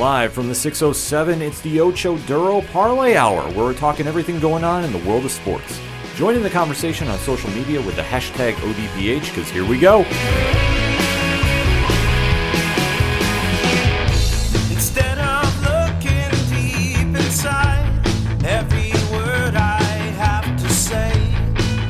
Live from the 607, it's the Ocho Duro Parlay Hour, where we're talking everything going on in the world of sports. Join in the conversation on social media with the hashtag ODPH, because here we go. Instead of looking deep inside, every word I have to say,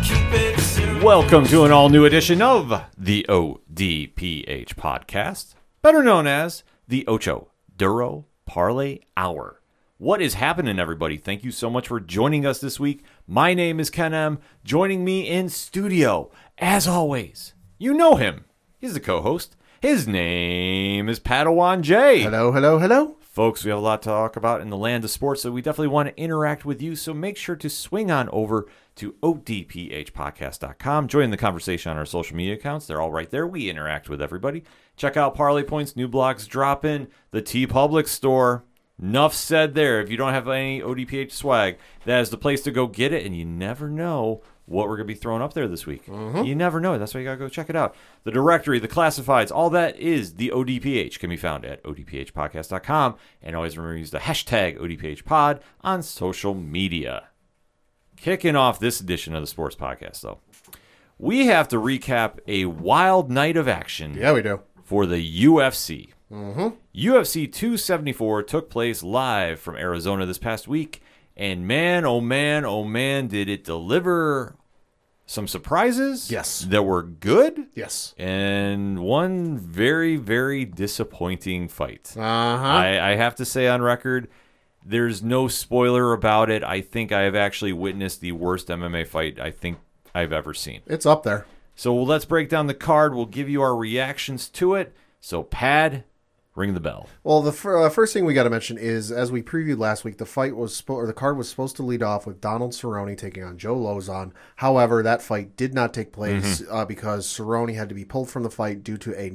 keep it simple. Welcome to an all new edition of the ODPH podcast, better known as the Ocho Duro Parlay Hour. What is happening, everybody? Thank you so much for joining us this week. My name is Ken M. Joining me in studio, as always, you know him. He's the co host. His name is Padawan J. Hello, hello, hello. Folks, we have a lot to talk about in the land of sports, so we definitely want to interact with you. So make sure to swing on over to odphpodcast.com. Join the conversation on our social media accounts. They're all right there. We interact with everybody. Check out Parlay Points, new blogs drop in, the TeePublic store. Enough said there. If you don't have any ODPH swag, that is the place to go get it, and you never know what we're going to be throwing up there this week. Mm-hmm. You never know. That's why you got to go check it out. The directory, the classifieds, all that is the ODPH can be found at odphpodcast.com. And always remember to use the hashtag ODPHpod on social media. Kicking off this edition of the Sports Podcast, though, we have to recap a wild night of action Yeah, we do. for the UFC. UFC 274 took place live from Arizona this past week, and man, oh man, oh man, did it deliver some surprises Yes. that were good, Yes. and one very, very disappointing fight. Uh huh. I, I have to say on record, there's no spoiler about it. I think I have actually witnessed the worst MMA fight I think I've ever seen. It's up there. So let's break down the card. We'll give you our reactions to it. So, Pad, ring the bell. Well, the fir- uh, first thing we got to mention is, as we previewed last week, the fight was spo- or the card was supposed to lead off with Donald Cerrone taking on Joe Lauzon. However, that fight did not take place uh, because Cerrone had to be pulled from the fight due to a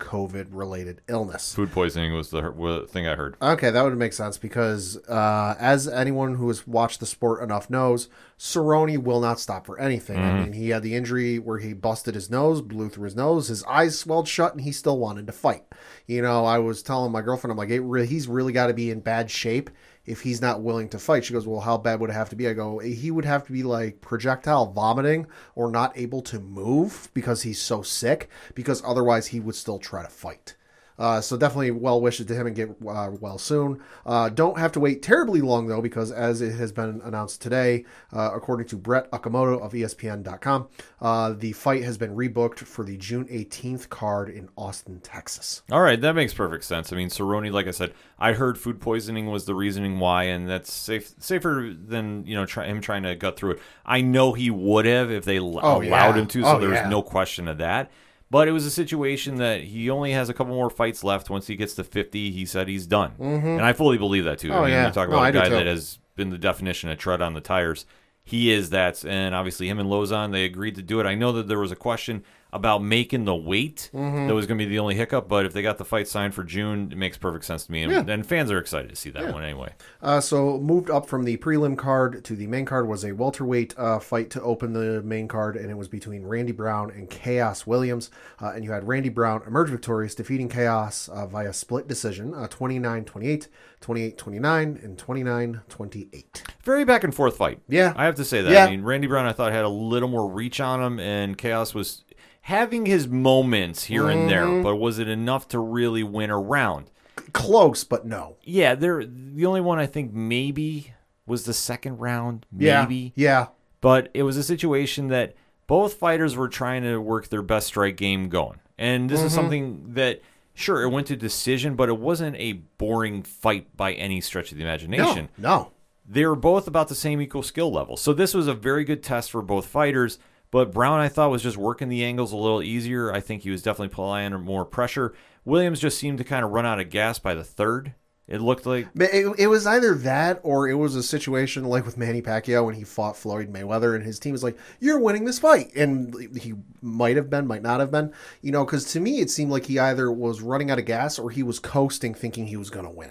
non-COVID related illness. Food poisoning was the was the thing I heard. Okay, that would make sense because, uh, as anyone who has watched the sport enough knows, Cerrone will not stop for anything. I mean, he had the injury where he busted his nose, blew through his nose, his eyes swelled shut, and he still wanted to fight. You know, I was telling my girlfriend, I'm like, re- he's really got to be in bad shape if he's not willing to fight. She goes, Well, how bad would it have to be? I go, He would have to be like projectile vomiting or not able to move because he's so sick, because otherwise he would still try to fight. Uh, so definitely well wishes to him and get uh, well soon. Uh, don't have to wait terribly long though, because as it has been announced today, uh, according to Brett Okamoto of ESPN.com, uh, the fight has been rebooked for the June 18th card in Austin, Texas. All right, that makes perfect sense. I mean, Cerrone, like I said, I heard food poisoning was the reasoning why, and that's safe, safer than you know try, him trying to gut through it. I know he would have if they Oh, allowed yeah. him to, so Oh, there's yeah. no question of that. But it was a situation that he only has a couple more fights left. Once he gets to 50, he said he's done, and I fully believe that too. Mm-hmm. Oh, I mean, yeah. you talk about I a guy that has been the definition of tread on the tires. He is that, and obviously him and Lauzon they agreed to do it. I know that there was a question about making the weight Mm-hmm. that was going to be the only hiccup, but if they got the fight signed for June, it makes perfect sense to me, and, Yeah. and fans are excited to see that one anyway. Uh, so moved up from the prelim card to the main card was a welterweight uh, fight to open the main card, and it was between Randy Brown and Khaos Williams. Uh, and you had Randy Brown emerge victorious, defeating Khaos uh, via split decision, uh, 29-28, 28-29, and 29-28. Very back and forth fight. Yeah. I have to say that. Yeah. I mean, Randy Brown, I thought had a little more reach on him, and Khaos was having his moments here and Mm-hmm. there, but was it enough to really win a round? Close, but no. Yeah, there. The only one I think maybe was the second round, Yeah, maybe. yeah, but it was a situation that both fighters were trying to work their best strike game going. And this is Mm-hmm. something that sure it went to decision, but it wasn't a boring fight by any stretch of the no, imagination. no. They were both about the same equal skill level. So this was a very good test for both fighters. But Brown, I thought, was just working the angles a little easier. I think he was definitely applying more pressure. Williams just seemed to kind of run out of gas by the third. It looked like It, it was either that or it was a situation like with Manny Pacquiao when he fought Floyd Mayweather and his team was like, "You're winning this fight," and he might have been, might not have been, you know, because to me it seemed like he either was running out of gas or he was coasting, thinking he was going to win.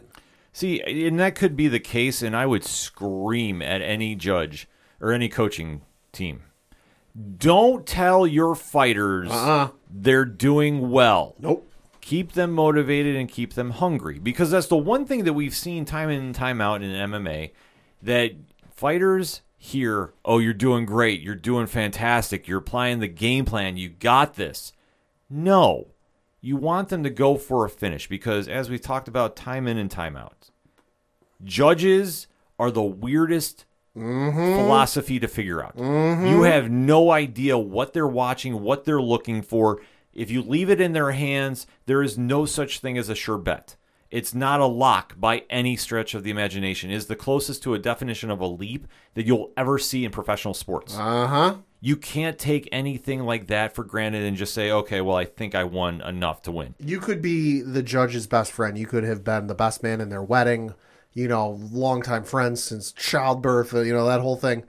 See, and that could be the case, and I would scream at any judge or any coaching team. Don't tell your fighters Uh-uh. they're doing well. Nope. keep them motivated and keep them hungry because that's the one thing that we've seen time in and time out in MMA that fighters hear, "Oh, you're doing great. You're doing fantastic. You're applying the game plan. You got this." No. You want them to go for a finish because as we talked about time in and time out, judges are the weirdest philosophy to figure out. You have no idea what they're watching, what they're looking for. If you leave it in their hands, there is no such thing as a sure bet. It's not a lock by any stretch of the imagination. It is the closest to a definition of a leap that you'll ever see in professional sports. Uh huh. You can't take anything like that for granted and just say, okay, well, I think I won enough to win. You could be the judge's best friend. You could have been the best man in their wedding. You know, longtime friends since childbirth. uh, You know that whole thing,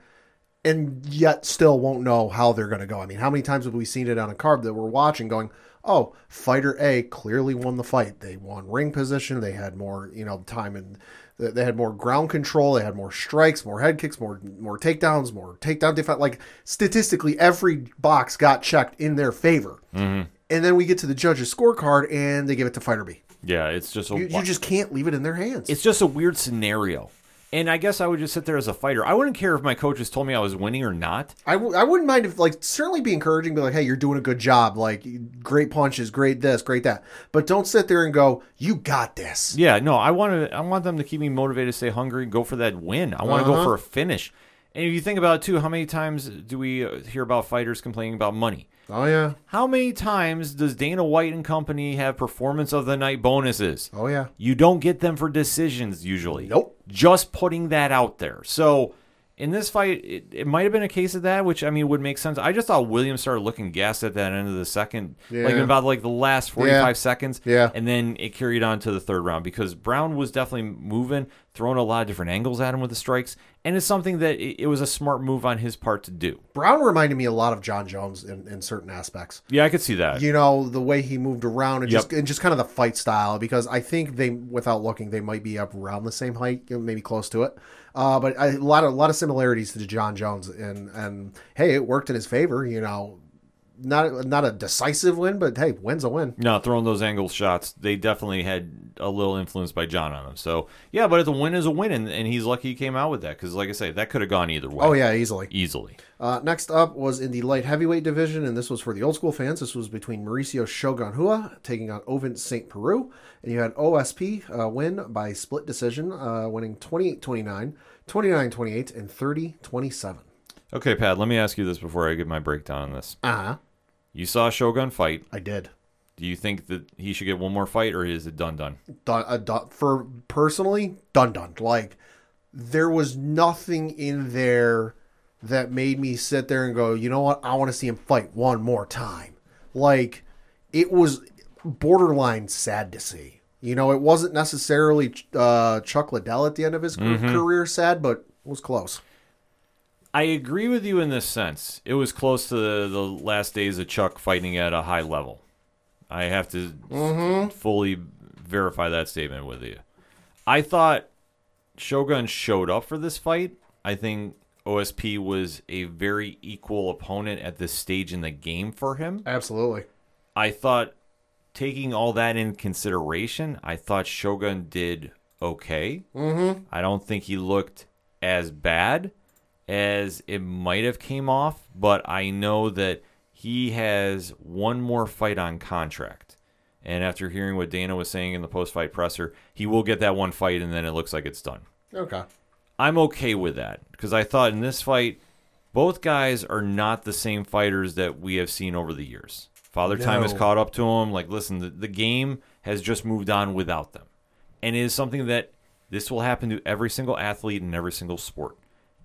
and yet still won't know how they're going to go. I mean, how many times have we seen it on a card that we're watching, going, "Oh, fighter A clearly won the fight. They won ring position. They had more, you know, time and they had more ground control. They had more strikes, more head kicks, more more takedowns, more takedown defense. Like statistically, every box got checked in their favor. And then we get to the judge's scorecard, and they give it to fighter B. Yeah, it's just a You, you just can't leave it in their hands. it's just a weird scenario. And I guess I would just sit there as a fighter. I wouldn't care if my coaches told me I was winning or not. I, w- I wouldn't mind if, like, certainly be encouraging, be like, hey, you're doing a good job. Like, great punches, great this, great that. But don't sit there and go, you got this. Yeah, no, I want to. I want them to keep me motivated, stay hungry, go for that win. I want to Uh-huh. go for a finish. And if you think about it too, how many times do we uh, hear about fighters complaining about money? Oh, yeah. How many times does Dana White and company have performance of the night bonuses? Oh, yeah. You don't get them for decisions usually. Nope. Just putting that out there. So in this fight, it, it might have been a case of that, which I mean would make sense. I just thought Williams started looking gassed at that end of the second, like Yeah. in about like the last forty-five Yeah. seconds. Yeah. and then it carried on to the third round because Brown was definitely moving, throwing a lot of different angles at him with the strikes, and it's something that it, it was a smart move on his part to do. Brown reminded me a lot of Jon Jones in, in certain aspects. Yeah, I could see that. You know, the way he moved around and Yep. just and just kind of the fight style, because I think they, without looking, they might be up around the same height, maybe close to it. Uh, but I, a lot of a lot of similarities to Jon Jones, and and hey, it worked in his favor. You know, not not a decisive win, but hey, win's a win. No, throwing those angle shots, they definitely had a little influence by Jon on them. So yeah, but the win is a win, and, and he's lucky he came out with that because, like I say, that could have gone either way. Oh yeah, easily. easily. Uh, next up was in the light heavyweight division, and this was for the old school fans. This was between Mauricio Shogun Hua taking on Ovince St. Preux, and you had OSP uh, win by split decision, uh, winning 28 29, 29 28, and 30 27. Okay, Pat, let me ask you this before I give my breakdown on this. Uh huh. You saw Shogun fight. I did. Do you think that he should get one more fight, or is it done done? Done, uh, done, for personally, done, done. Like, there was nothing in there that made me sit there and go, you know what? I want to see him fight one more time. Like, it was borderline sad to see. You know, it wasn't necessarily uh, Chuck Liddell at the end of his Mm-hmm. career sad, but it was close. I agree with you in this sense. It was close to the, the last days of Chuck fighting at a high level. I have to fully verify that statement with you. I thought Shogun showed up for this fight. I think OSP was a very equal opponent at this stage in the game for him. Absolutely. I thought, taking all that in consideration, I thought Shogun did okay. Mm-hmm. I don't think he looked as bad as it might have came off, but I know that he has one more fight on contract. And after hearing what Dana was saying in the post-fight presser, he will get that one fight, and then it looks like it's done. Okay. I'm okay with that because I thought in this fight, both guys are not the same fighters that we have seen over the years. Father Time has caught up to them. Like, listen, the, the game has just moved on without them. And it is something that this will happen to every single athlete in every single sport.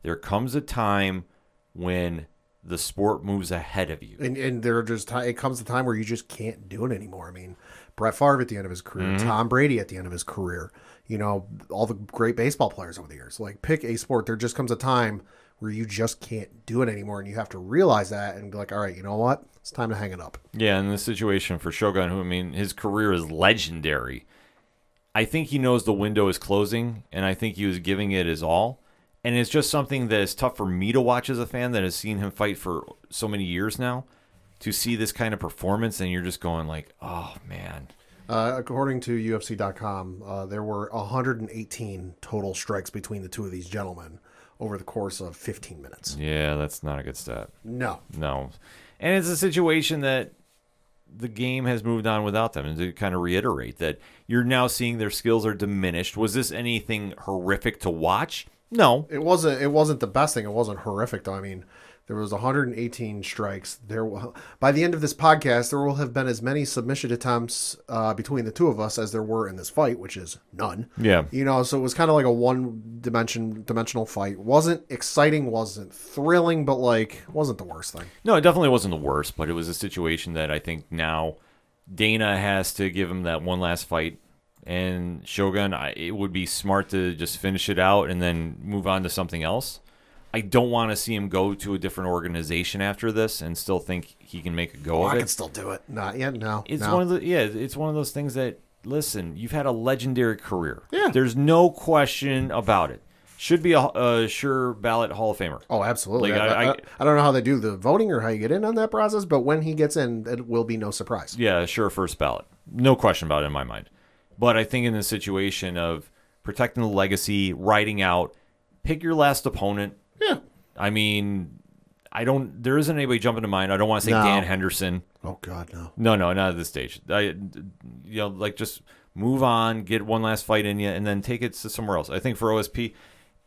There comes a time when the sport moves ahead of you. And and there just it comes a time where you just can't do it anymore. I mean, Brett Favre at the end of his career, Mm-hmm. Tom Brady at the end of his career. You know, all the great baseball players over the years. Like pick a sport. There just comes a time where you just can't do it anymore, and you have to realize that and be like, all right, you know what? It's time to hang it up. Yeah, in this situation for Shogun, who I mean, his career is legendary. I think he knows the window is closing, and I think he was giving it his all. And it's just something that is tough for me to watch as a fan that has seen him fight for so many years now. To see this kind of performance, and you're just going like, "Oh man, Uh, according to UFC.com, uh, there were 118 total strikes between the two of these gentlemen over the course of 15 minutes. Yeah, that's not a good stat. No. No. And it's a situation that the game has moved on without them. And to kind of reiterate that you're now seeing their skills are diminished. Was this anything horrific to watch? No. It wasn't. It wasn't the best thing. It wasn't horrific though. I mean, there was 118 strikes. There, will, by the end of this podcast, there will have been as many submission attempts uh, between the two of us as there were in this fight, which is none. Yeah. You know, so it was kind of like a one dimension dimensional fight. wasn't exciting, wasn't thrilling, but like wasn't the worst thing. No, it definitely wasn't the worst, but it was a situation that I think now Dana has to give him that one last fight. And Shogun, I, it would be smart to just finish it out and then move on to something else. I don't want to see him go to a different organization after this and still think he can make a go Oh, of I it. can still do it. Not yet. No. It's no. one of the yeah, it's one of those things that listen, you've had a legendary career. Yeah. There's no question about it. Should be a, a sure ballot Hall of Famer. Oh, absolutely. Like, I, I- I, I- I don't know how they do the voting or how you get in on that process, but when he gets in, it will be no surprise. Yeah, sure first ballot. No question about it in my mind. But I think in the situation of protecting the legacy, riding out, pick your last opponent. Yeah. I mean, I don't there isn't anybody jumping to mind. I don't want to say No. Dan Henderson. Oh God, no. No, no, not at this stage. I, you know, like just move on, get one last fight in you, and then take it to somewhere else. I think for OSP,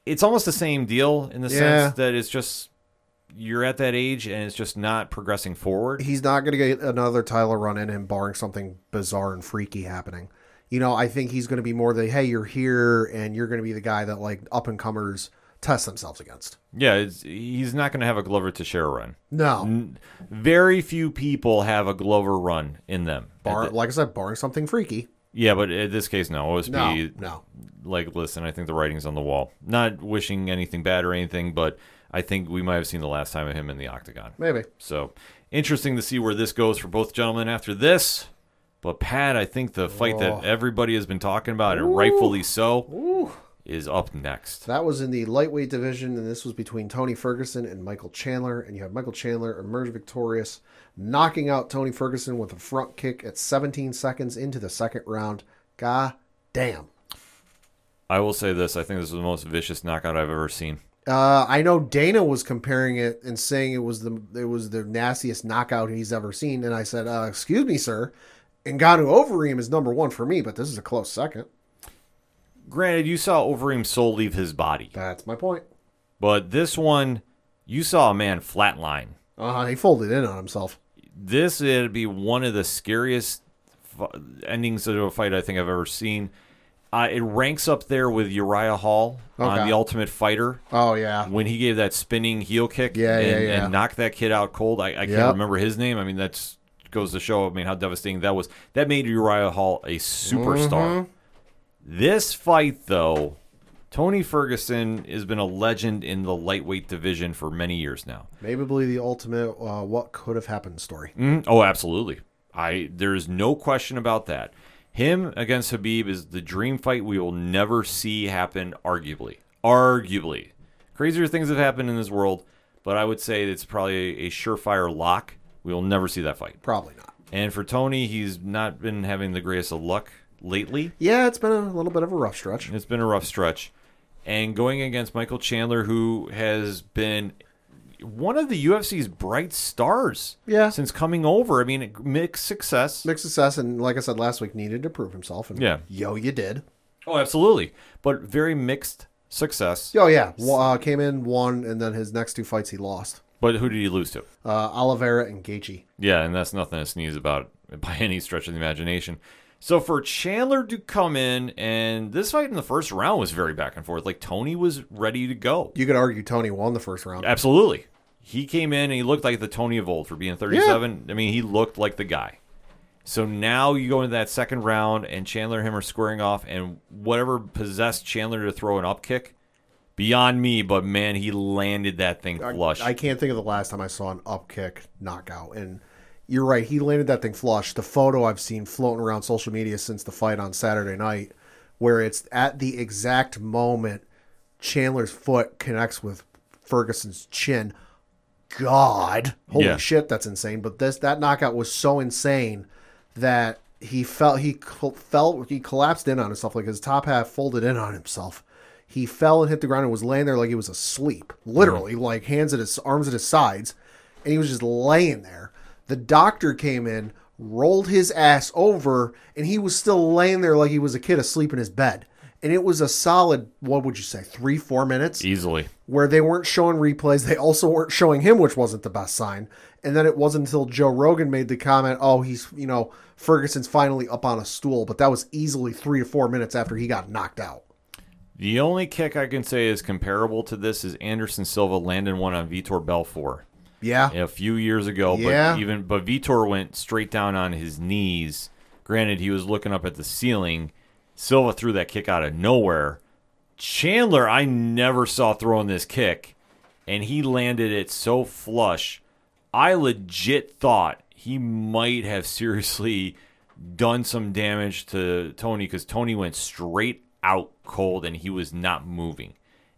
it's almost the same deal in the Yeah. sense that it's just you're at that age and it's just not progressing forward. He's not going to get another Tyler run in him, barring something bizarre and freaky happening. You know, I think he's going to be more the hey, you're here, and you're going to be the guy that like up and comers test themselves against. Yeah, it's, he's not going to have a Glover Teixeira run. No, Very few people have a Glover run in them. bar, the- like I said, barring something freaky. yeah, but in this case, no. OSP, No, no. like, listen, I think the writing's on the wall. Not wishing anything bad or anything, but I think we might have seen the last time of him in the octagon. Maybe. So interesting to see where this goes for both gentlemen after this. But Pat, I think the fight Oh. that everybody has been talking about, and rightfully so, is up next. That was in the lightweight division, and this was between Tony Ferguson and Michael Chandler. And you have Michael Chandler emerge victorious, knocking out Tony Ferguson with a front kick at 17 seconds into the second round. God damn. I will say this: I think this is the most vicious knockout I've ever seen. Uh, I know Dana was comparing it and saying it was the it was the nastiest knockout he's ever seen, and I said, uh, "Excuse me, sir, Ngannou Overeem is number one for me, but this is a close second. Granted, you saw Overeem's soul leave his body, That's my point. but this one, you saw a man flatline. Uh, he folded in on himself. This would be one of the scariest fu- endings of a fight I think I've ever seen. Uh, it ranks up there with Uriah Hall on Okay. The Ultimate Fighter. Oh yeah, when he gave that spinning heel kick Yeah, and, yeah, yeah. and knocked that kid out cold. I, I can't remember his name. I mean, that goes to show. I mean, how devastating that was. That made Uriah Hall a superstar. Mm-hmm. This fight, though, Tony Ferguson has been a legend in the lightweight division for many years now. maybe the ultimate uh, what could have happened story. Mhm. Oh, absolutely. I there's no question about that. Him against Khabib is the dream fight we will never see happen. Arguably, arguably, crazier things have happened in this world, but I would say it's probably a surefire lock. We will never see that fight. Probably not. And for Tony, he's not been having the greatest of luck lately. Yeah, it's been a little bit of a rough stretch. It's been a rough stretch. And going against Michael Chandler, who has been one of the UFC's bright stars Yeah. since coming over. I mean, mixed success. Mixed success, and like I said last week, needed to prove himself. And Yeah. yo, you did. Oh, absolutely. But very mixed success. Oh yeah, uh, came in, won, and then his next two fights he lost. But who did he lose to? Uh, Oliveira and Gaethje. Yeah, and that's nothing to sneeze about by any stretch of the imagination. So for Chandler to come in, and this fight in the first round was very back and forth. Like Tony was ready to go. You could argue Tony won the first round. Absolutely. He came in and he looked like the Tony of old for being 37. I mean, he looked like the guy. So now you go into that second round, and Chandler and him are squaring off, and whatever possessed Chandler to throw an up kick, beyond me, but man, he landed that thing flush. I can't think of the last time I saw an up kick knockout. And you're right, he landed that thing flush. The photo I've seen floating around social media since the fight on Saturday night, where it's at the exact moment Chandler's foot connects with Ferguson's chin. God, holy Yeah. shit, that's insane. But this that knockout was so insane that he felt he fell he collapsed in on himself like his top half folded in on himself. He fell and hit the ground and was laying there like he was asleep, literally, mm-hmm. like hands at his arms at his sides, and he was just laying there. The doctor came in, rolled his ass over, and he was still laying there like he was a kid asleep in his bed. And it was a solid, what would you say, three, four minutes? Easily. where they weren't showing replays. They also weren't showing him, which wasn't the best sign. And then it wasn't until Joe Rogan made the comment, oh, he's, you know, Ferguson's finally up on a stool. But that was easily three to four minutes after he got knocked out. The only kick I can say is comparable to this is Anderson Silva landing one on Vitor Belfort Yeah. a few years ago. Yeah. But even but Vitor went straight down on his knees. Granted, he was looking up at the ceiling. Silva threw that kick out of nowhere. Chandler, I never saw throwing this kick, and he landed it so flush. I legit thought he might have seriously done some damage to Tony because Tony went straight out cold and he was not moving.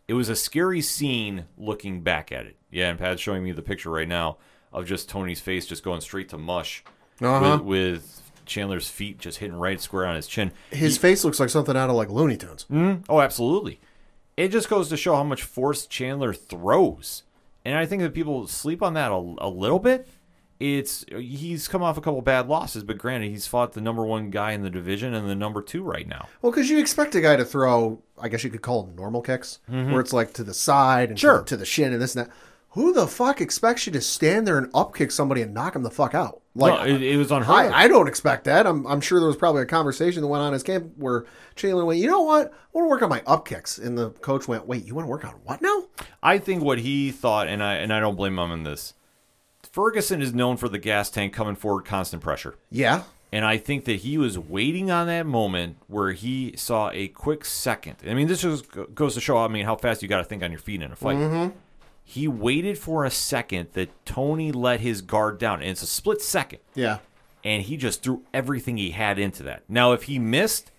It was a scary scene looking back at it. Yeah, and Pat's showing me the picture right now of just Tony's face just going straight to mush Uh-huh. with, with Chandler's feet just hitting right square on his chin. His face looks like something out of like Looney Tunes. Oh, absolutely. It just goes to show how much force Chandler throws. And I think that people sleep on that a, a little bit. It's he's come off a couple bad losses, but granted, he's fought the number one guy in the division and the number two right now. Well, because you expect a guy to throw, I guess you could call them normal kicks, where it's like to the side and Sure. the- to, the shin and this and that. Who the fuck expects you to stand there and upkick somebody and knock him the fuck out? Like, No, it, it was unheard. I, I don't expect that. I'm, I'm sure there was probably a conversation that went on in his camp where Chandler went, you know what? I want to work on my up kicks. And the coach went, wait, you want to work on what now? I think what he thought, and I and I don't blame him in this. Ferguson is known for the gas tank coming forward, constant pressure. Yeah. And I think that he was waiting on that moment where he saw a quick second. I mean, this just goes to show, I mean, how fast you got to think on your feet in a fight. Mm-hmm. He waited for a second that Tony let his guard down, and it's a split second, Yeah. and he just threw everything he had into that. Now, if he missed,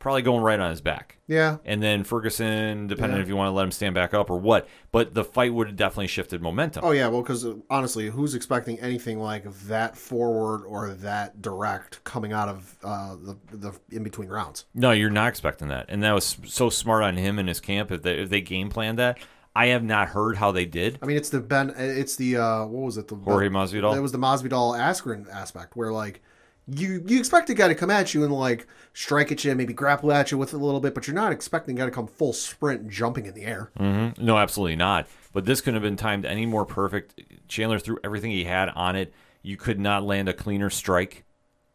probably going right on his back. Yeah. And then Ferguson, depending Yeah. if you want to let him stand back up or what, but the fight would have definitely shifted momentum. Oh, yeah. Well, because honestly, who's expecting anything like that forward or that direct coming out of uh, the, the in between rounds? No, you're not expecting that, and that was so smart on him and his camp. If they if they game planned that, I have not heard how they did. I mean, it's the Ben. It's the uh, what was it? The Jorge Masvidal? It was the Masvidal Askren aspect, where like you you expect a guy to come at you and like strike at you, maybe grapple at you with it a little bit, but you're not expecting a guy to come full sprint, jumping in the air. Mm-hmm. No, absolutely not. But this couldn't have been timed any more perfect. Chandler threw everything he had on it. You could not land a cleaner strike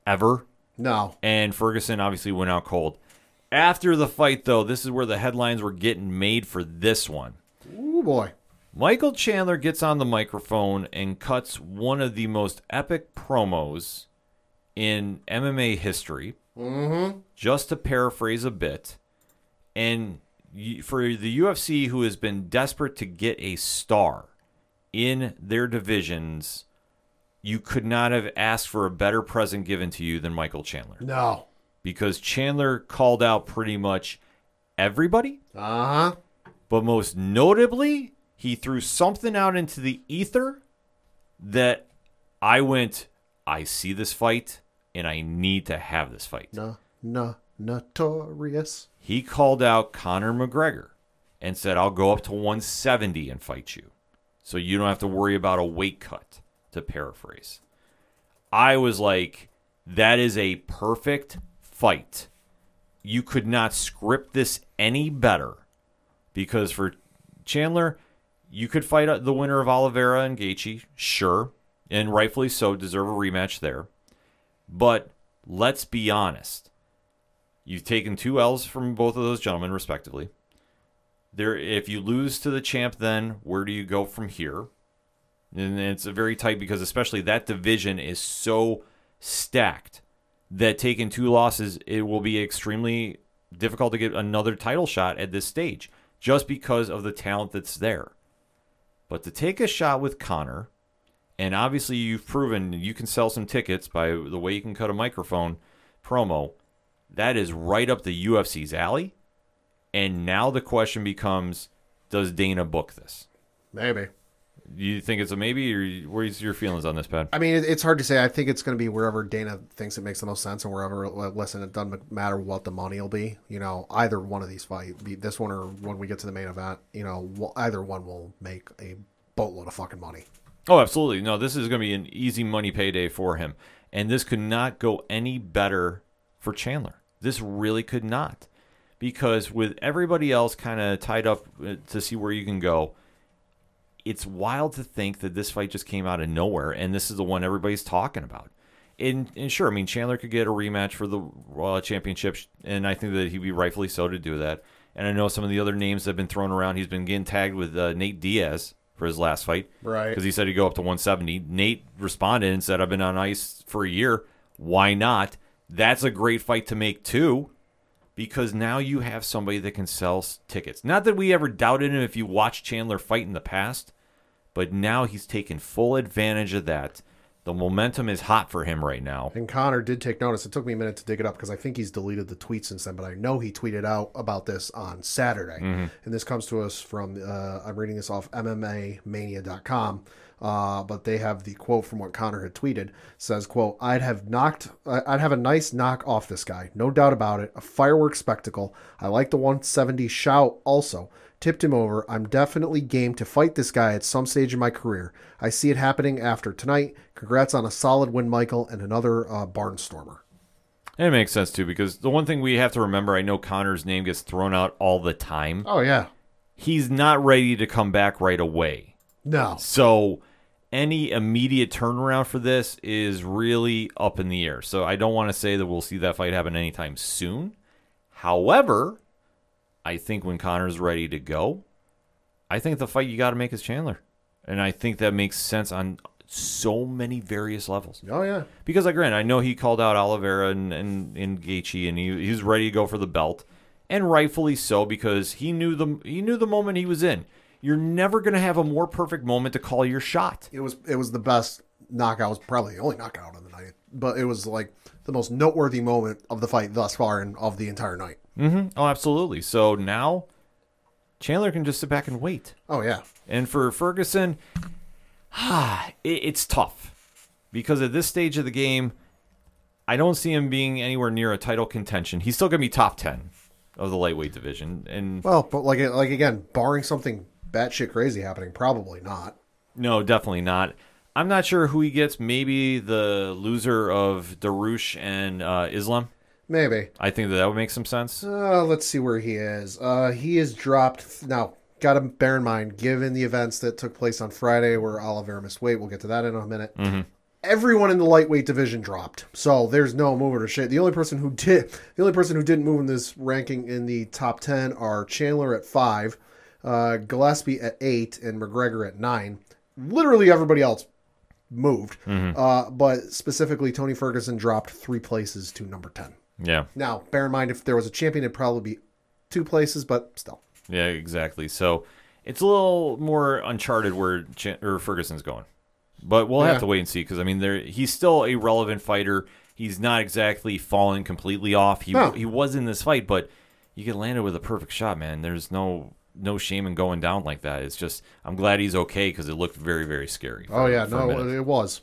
ever. No, And Ferguson obviously went out cold. After the fight, though, this is where the headlines were getting made for this one. Boy, Michael Chandler gets on the microphone and cuts one of the most epic promos in MMA history. Mm-hmm. Just to paraphrase a bit, and for the UFC, who has been desperate to get a star in their divisions, you could not have asked for a better present given to you than Michael Chandler, no, because Chandler called out pretty much everybody. Uh huh, but most notably, he threw something out into the ether that I went, I see this fight and I need to have this fight. no, no, notorious. He called out Conor McGregor and said, I'll go up to 170 and fight you. So you don't have to worry about a weight cut, to paraphrase. I was like, that is a perfect fight. You could not script this any better because for Chandler, you could fight uh, the winner of Oliveira and Gaethje, sure, and rightfully so, deserve a rematch there. But let's be honest. You've taken two L's from both of those gentlemen, respectively. There, if you lose to the champ, then where do you go from here? And it's a very tight because especially that division is so stacked that taking two losses, it will be extremely difficult to get another title shot at this stage, just because of the talent that's there. But to take a shot with Conor, and obviously you've proven you can sell some tickets by the way you can cut a microphone promo. That is right up the UFC's alley. And now the question becomes does Dana book this? Maybe. You think it's a maybe, or where's your feelings on this, Pat? I mean, it's hard to say. I think it's going to be wherever Dana thinks it makes the most sense, and wherever. Listen, it doesn't matter what the money will be. You know, either one of these fight, be this one or when we get to the main event. You know, either one will make a boatload of fucking money. Oh, absolutely. No, this is going to be an easy money payday for him. And this could not go any better for Chandler. This really could not. Because with everybody else kind of tied up uh, to see where you can go, it's wild to think that this fight just came out of nowhere and this is the one everybody's talking about. And, and sure, I mean, Chandler could get a rematch for the uh, championship, and I think that he'd be rightfully so to do that. And I know some of the other names that have been thrown around. He's been getting tagged with uh, Nate Diaz for his last fight. Right. Because he said he'd go up to 170. Nate responded and said, I've been on ice for a year. Why not? That's a great fight to make, too, because now you have somebody that can sell tickets. Not that we ever doubted him if you watched Chandler fight in the past, but now he's taken full advantage of that. The momentum is hot for him right now. And Conor did take notice. It took me a minute to dig it up because I think he's deleted the tweet since then, but I know he tweeted out about this on Saturday. And this comes to us from, uh, I'm reading this off MMAmania.com. Uh, but they have the quote from what Conor had tweeted says, quote, I'd have knocked, I'd have a nice knock off this guy. No doubt about it. A fireworks spectacle. I like the 170 shout also. Tipped him over. I'm definitely game to fight this guy at some stage in my career. I see it happening after tonight. Congrats on a solid win, Michael, and another uh, barnstormer. And it makes sense, too, because the one thing we have to remember I know Conor's name gets thrown out all the time. Oh yeah, He's not ready to come back right away. no, So any immediate turnaround for this is really up in the air. So I don't want to say that we'll see that fight happen anytime soon. However, I think when Conor's ready to go, I think the fight you got to make is Chandler. And I think that makes sense on so many various levels. oh yeah, Because I granted, I know he called out Oliveira and and, and Gaethje, and he he was ready to go for the belt, and rightfully so because he knew the he knew the moment he was in. You're never gonna have a more perfect moment to call your shot. it was it was the best knockout. It was probably the only knockout of the night, but it was like the most noteworthy moment of the fight thus far and of the entire night. Mm-hmm. Oh, absolutely. So now Chandler can just sit back and wait. Oh yeah, And for Ferguson, ah, it, it's tough because at this stage of the game, I don't see him being anywhere near a title contention. He's still gonna be top ten of the lightweight division, and well, but like like again, barring something batshit crazy happening, probably not. No, definitely not. I'm not sure who he gets. Maybe the loser of Dariush and uh, Islam. Maybe. I think that that would make some sense. Uh, let's see where he is. Uh, he is dropped now. Got to bear in mind, given the events that took place on Friday, where Oliveira missed weight. We'll get to that in a minute. Everyone in the lightweight division dropped, so there's no moving or shit. The only person who did, the only person who didn't move in this ranking in the top ten are Chandler at five, uh, Gillespie at eight, and McGregor at nine. Literally everybody else moved, uh, but specifically Tony Ferguson dropped three places to number ten. Yeah, Now, bear in mind, if there was a champion, it'd probably be two places, but still. yeah, exactly. So it's a little more uncharted where Ch- or Ferguson's going, but we'll Yeah. have to wait and see because I mean, there he's still a relevant fighter. He's not exactly fallen completely off. He No. he was in this fight, but you get landed with a perfect shot, man. There's no no shame in going down like that. It's just I'm glad he's okay because it looked very very scary. Oh, for- Oh yeah, no, it was.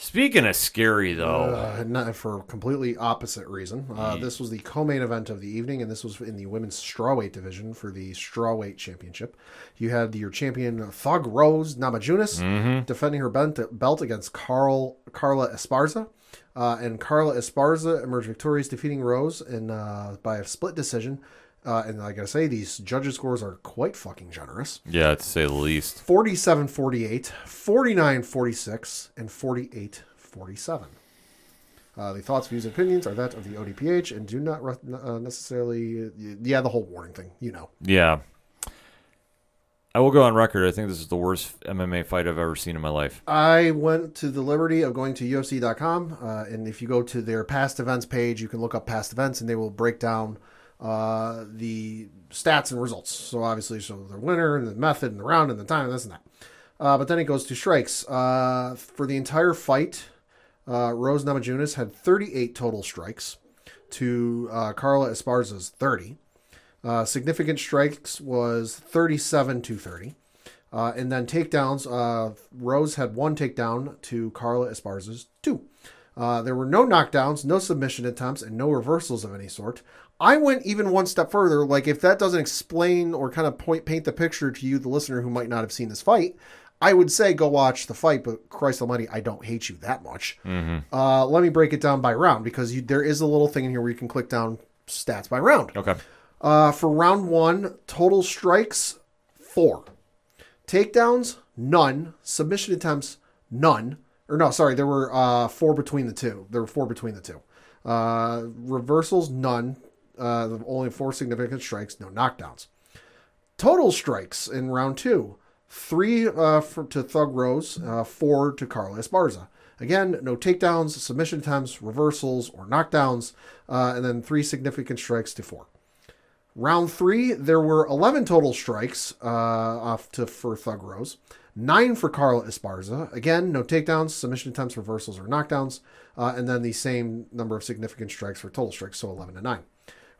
Speaking of scary though, Uh, not for a completely opposite reason. Uh, this was the co-main event of the evening, and this was in the women's strawweight division for the strawweight championship. You had your champion Thug Rose Namajunas defending her belt, belt against Carl Carla Esparza, uh, and Carla Esparza emerged victorious, defeating Rose in uh, by a split decision. Uh, and I gotta say, these judges' scores are quite fucking generous. yeah, to say the least. 47 48, 49 46, and 48 47. Uh, the thoughts, views, and opinions are that of the ODPH and do not re- uh, necessarily. Yeah, the whole warning thing, you know. Yeah. I will go on record. I think this is the worst MMA fight I've ever seen in my life. I went to the liberty of going to UFC.com, uh, and if you go to their past events page, you can look up past events, and they will break down uh, the stats and results. So obviously, so the winner and the method and the round and the time and this and that. Uh, but then it goes to strikes. Uh, for the entire fight, uh, Rose Namajunas had 38 total strikes to uh, Carla Esparza's 30. Uh, significant strikes was 37 to 30. Uh, and then takedowns, uh, Rose had one takedown to Carla Esparza's two. Uh, there were no knockdowns, no submission attempts, and no reversals of any sort. I went even one step further. Like, if that doesn't explain or kind of point paint the picture to you, the listener who might not have seen this fight, I would say go watch the fight. But Christ Almighty, I don't hate you that much. Uh, let me break it down by round because you, there is a little thing in here where you can click down stats by round. Okay. Uh, for round one, total strikes four, takedowns none, submission attempts none. Or no, sorry, there were uh, four between the two. There were four between the two. Uh, reversals none. Uh, only four significant strikes, no knockdowns. Total strikes in round two, three uh, for, to Thug Rose, uh, four to Carla Esparza. Again, no takedowns, submission attempts, reversals, or knockdowns, uh, and then three significant strikes to four. Round three, there were 11 total strikes uh, off to for Thug Rose, nine for Carla Esparza. Again, no takedowns, submission attempts, reversals, or knockdowns, uh, and then the same number of significant strikes for total strikes, so 11 to nine.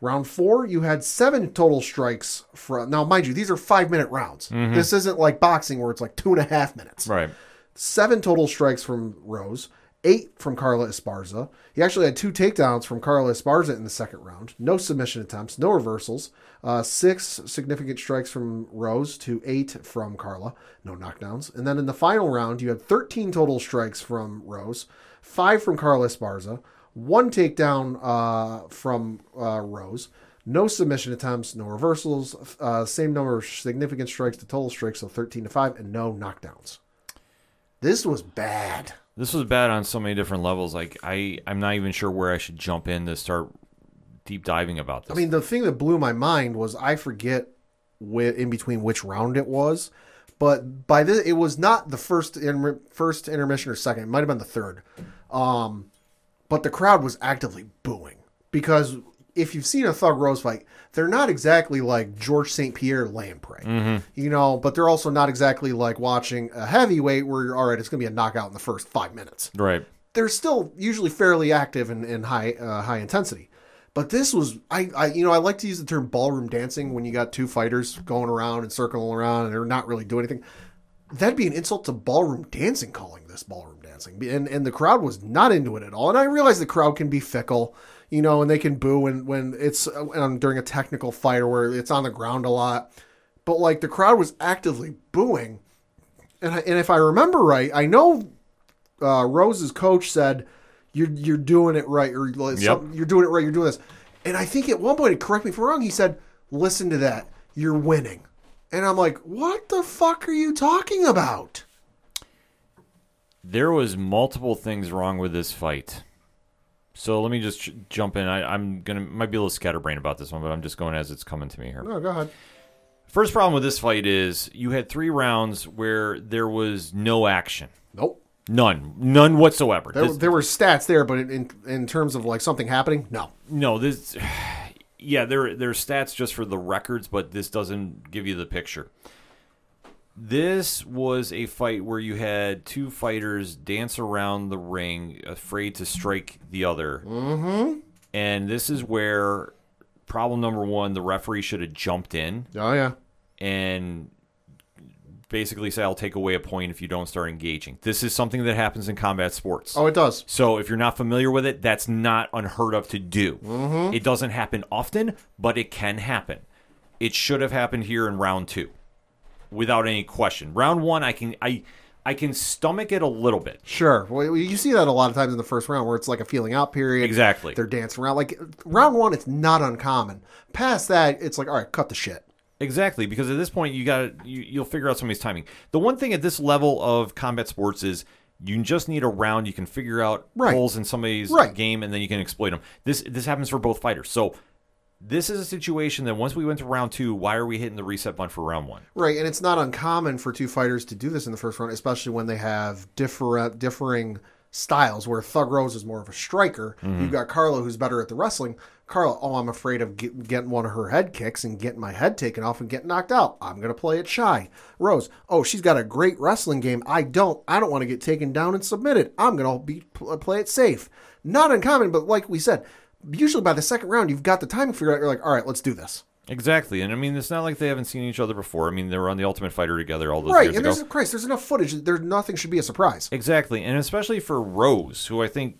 Round four, you had seven total strikes. For, now, mind you, these are five minute rounds. This isn't like boxing where it's like two and a half minutes Right. seven total strikes from Rose, eight from Carla Esparza. He actually had two takedowns from Carla Esparza in the second round. No submission attempts, no reversals. Uh, six significant strikes from Rose to eight from Carla, no knockdowns. And then in the final round, you had 13 total strikes from Rose, five from Carla Esparza, one takedown uh, from uh, Rose. No submission attempts, no reversals, uh, same number of significant strikes to total strikes, so 13 to 5, and no knockdowns. This was bad. This was bad on so many different levels. Like I, I'm not even sure where I should jump in to start deep diving about this. I mean, the thing that blew my mind was I forget whi in between which round it was, but by this it was not the first inter- first intermission or second. It might have been the third. Um, but the crowd was actively booing because if you've seen a Thug Rose fight, they're not exactly like George St. Pierre Lamprey, you know, but they're also not exactly like watching a heavyweight where you're all right. It's going to be a knockout in the first five minutes right. they're still usually fairly active and, and high uh, high intensity. But this was I, I you know I like to use the term ballroom dancing when you got two fighters going around and circling around and they're not really doing anything. That'd be an insult to ballroom dancing calling this ballroom dancing. And and the crowd was not into it at all. And I realize the crowd can be fickle, you know, and they can boo when when it's um, during a technical fight or where it's on the ground a lot. But like the crowd was actively booing. And I, and if I remember right, I know uh, Rose's coach said, "You're you're doing it right, or like, Yep. you're doing it right. You're doing this." And I think at one point, correct me if I'm wrong, he said, "Listen to that. You're winning." And I'm like, "What the fuck are you talking about?" There was multiple things wrong with this fight. So let me just j- jump in. I, I'm gonna might be a little scatterbrained about this one, but I'm just going as it's coming to me here. No, go ahead. First problem with this fight is you had three rounds where there was no action, Nope. none, none whatsoever. There, This- there were stats there, but in, in in terms of like something happening, no. no, this, yeah, there there's stats just for the records, but this doesn't give you the picture. This was a fight where you had two fighters dance around the ring, afraid to strike the other. Mm-hmm. And this is where problem number one: the referee should have jumped in Oh yeah. and basically say, "I'll take away a point if you don't start engaging." This is something that happens in combat sports. Oh, it does. So if you're not familiar with it, that's not unheard of to do. It doesn't happen often, but it can happen. It should have happened here in round two, without any question. Round one, I can I I can stomach it a little bit. Sure. Well, you see that a lot of times in the first round where it's like a feeling out period. Exactly. They're dancing around. Like round one, it's not uncommon. Past that, it's like, all right, cut the shit. Exactly, because at this point you got you, you'll figure out somebody's timing. The one thing at this level of combat sports is you just need a round. You can figure out Right. holes in somebody's Right. game, and then you can exploit them. This this happens for both fighters. So this is a situation that once we went to round two, why are we hitting the reset button for round one? Right, and it's not uncommon for two fighters to do this in the first round, especially when they have different differing styles. Where Thug Rose is more of a striker, mm-hmm. you've got Carla who's better at the wrestling. Carla, oh, I'm afraid of get, getting one of her head kicks and getting my head taken off and getting knocked out. I'm gonna play it shy. Rose, oh, she's got a great wrestling game. I don't. I don't want to get taken down and submitted. I'm gonna be play it safe. Not uncommon, but like we said, usually by the second round, you've got the timing figured out. You're like, all right, let's do this. Exactly, and I mean, it's not like they haven't seen each other before. I mean, they were on the Ultimate Fighter together all those Right, years and ago. there's Christ, there's enough footage. There, nothing should be a surprise. Exactly, and especially for Rose, who I think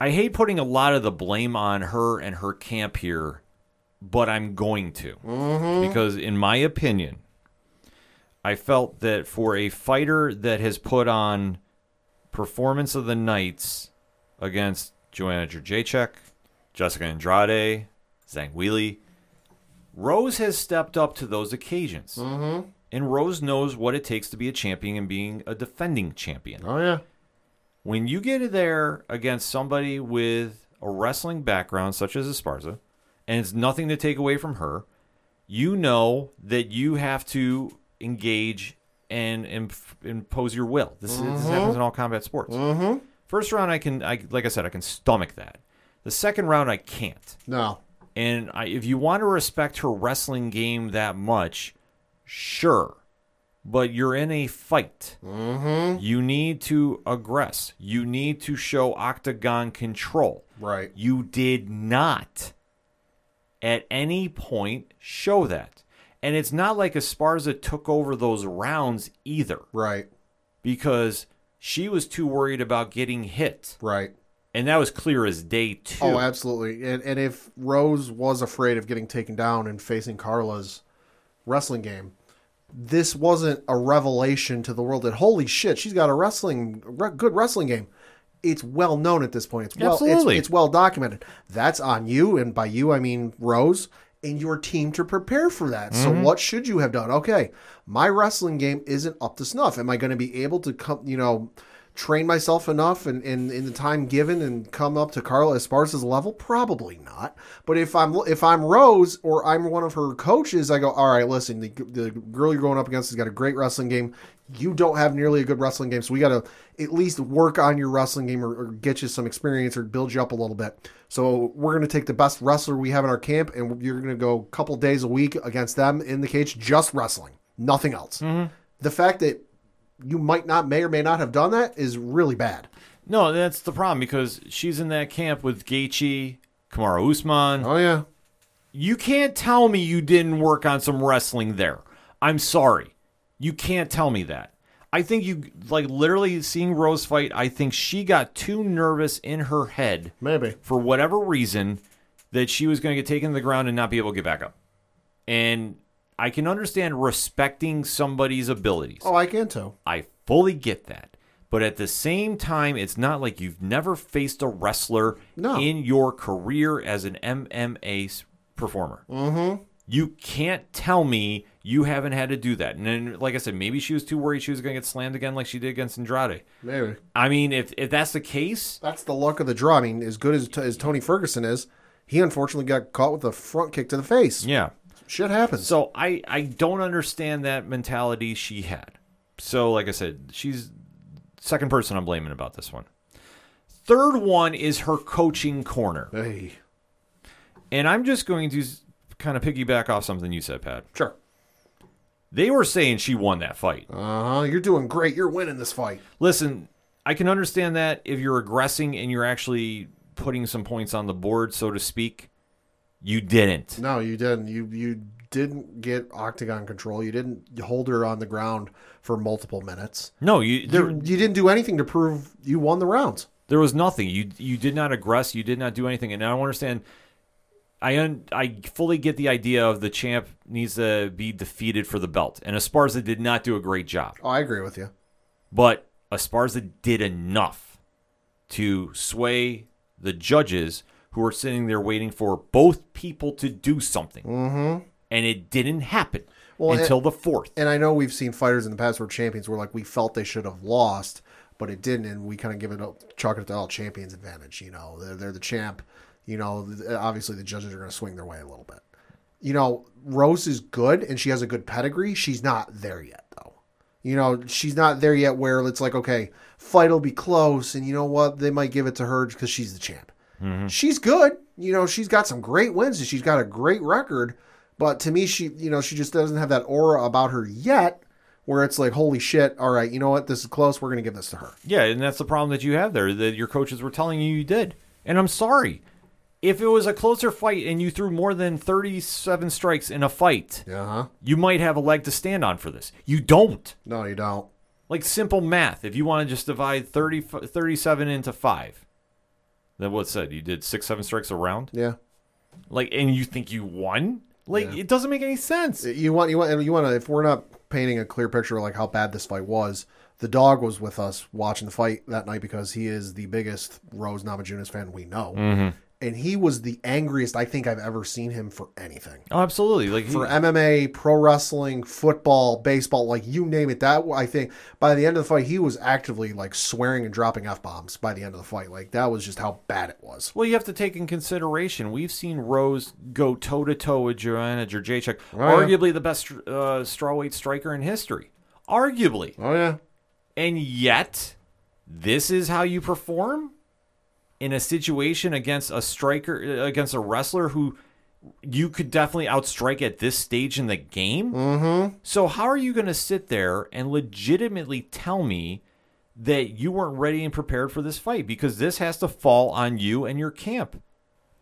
I hate putting a lot of the blame on her and her camp here, but I'm going to mm-hmm. because, in my opinion, I felt that for a fighter that has put on performance of the nights against Joanna Jacek, Jessica Andrade, Zhang Weili, Rose has stepped up to those occasions. Mm-hmm. And Rose knows what it takes to be a champion and being a defending champion. Oh yeah, When you get there against somebody with a wrestling background, such as Esparza, and it's nothing to take away from her, you know that you have to engage and imp- impose your will. This, is, this happens in all combat sports. First round, I can, I like I said, I can stomach that. The second round, I can't. no, And I, if you want to respect her wrestling game that much, sure. But you're in a fight. Mm-hmm. You need to aggress. You need to show octagon control. right. You did not at any point show that. And it's not like Esparza took over those rounds either Right, because she was too worried about getting hit. right. And that was clear as day two. Oh, absolutely. And and if Rose was afraid of getting taken down and facing Carla's wrestling game, this wasn't a revelation to the world that holy shit, she's got a wrestling re- good wrestling game. It's well known at this point. It's well it's, it's well documented. That's on you, and by you I mean Rose and your team to prepare for that. So mm-hmm. what should you have done? Okay, my wrestling game isn't up to snuff. Am I going to be able to come? You know train myself enough and in, in the time given and come up to Carla Esparza's level? Probably not. But if I'm if I'm Rose or I'm one of her coaches, I go, all right, listen, the, the girl you're going up against has got a great wrestling game. You don't have nearly a good wrestling game, so we got to at least work on your wrestling game or, or get you some experience or build you up a little bit. So we're going to take the best wrestler we have in our camp, and you're going to go a couple days a week against them in the cage, just wrestling, nothing else. Mm-hmm. The fact that you might not, may or may not have done that is really bad. No, that's the problem because she's in that camp with Gaethje, Kamaru Usman. Oh yeah, You can't tell me you didn't work on some wrestling there. I'm sorry. You can't tell me that. I think you like literally seeing Rose fight, I think she got too nervous in her head maybe. for whatever reason that she was going to get taken to the ground and not be able to get back up. And I can understand respecting somebody's abilities. Oh, I can too. I fully get that. But at the same time, it's not like you've never faced a wrestler No. in your career as an MMA performer. Mm-hmm. You can't tell me you haven't had to do that. And then, like I said, maybe she was too worried she was going to get slammed again like she did against Andrade. Maybe I mean, if, if that's the case, that's the luck of the draw. I mean, as good as, as Tony Ferguson is, he unfortunately got caught with a front kick to the face. yeah. Shit happens. So I, I don't understand that mentality she had. So, like I said, she's second person I'm blaming about this one. Third one is her coaching corner. hey, And I'm just going to kind of piggyback off something you said, Pat. sure. They were saying she won that fight. Uh huh. You're doing great. You're winning this fight. Listen, I can understand that if you're aggressing and you're actually putting some points on the board, so to speak. You didn't. No, you didn't. You you didn't get octagon control. You didn't hold her on the ground for multiple minutes. No, you there, You, you didn't do anything to prove you won the rounds. there was nothing. You you did not aggress. You did not do anything. And I don't understand. I un, I fully get the idea of the champ needs to be defeated for the belt, and Esparza did not do a great job. Oh, I agree with you. But Esparza did enough to sway the judges who were sitting there waiting for both people to do something. Mm-hmm. And it didn't happen Well, until the fourth. And I know we've seen fighters in the past who were champions where like we felt they should have lost, but it didn't, and we kind of give it up, chalk it to all champions advantage. You know, they're, they're the champ. You know, obviously the judges are going to swing their way a little bit. You know, Rose is good and she has a good pedigree. She's not there yet though. You know, she's not there yet where it's like, okay, fight will be close, and you know what? They might give it to her because she's the champ. Mm-hmm. She's good. You know, she's got some great wins and she's got a great record. But to me, she, you know, she just doesn't have that aura about her yet where it's like, holy shit, all right, you know what? This is close. We're going to give this to her. Yeah, and that's the problem that you have there that your coaches were telling you you did. And I'm sorry. If it was a closer fight and you threw more than 37 strikes in a fight, Uh huh. you might have a leg to stand on for this. You don't. No, you don't. Like simple math. If you want to just divide 30, 37 into five, then what's that? You did six, seven strikes a round? Yeah. Like, and you think you won? Like, it doesn't make any sense. You want you want you want to if we're not painting a clear picture of like how bad this fight was. The dog was with us watching the fight that night because he is the biggest Rose Namajunas fan we know, and he was the angriest I think I've ever seen him for anything. Oh, absolutely. Like, For MMA, pro wrestling, football, baseball, like you name it. That I think by the end of the fight, he was actively like swearing and dropping f bombs. By the end of the fight, like that was just how bad it was. Well, you have to take in consideration. We've seen Rose go toe to toe with Joanna Jędrzejczyk, yeah. arguably the best uh, strawweight striker in history. Arguably, Oh yeah, and yet this is how you perform in a situation against a striker against a wrestler who you could definitely outstrike at this stage in the game. Mm-hmm. So how are you going to sit there and legitimately tell me that you weren't ready and prepared for this fight? Because this has to fall on you and your camp,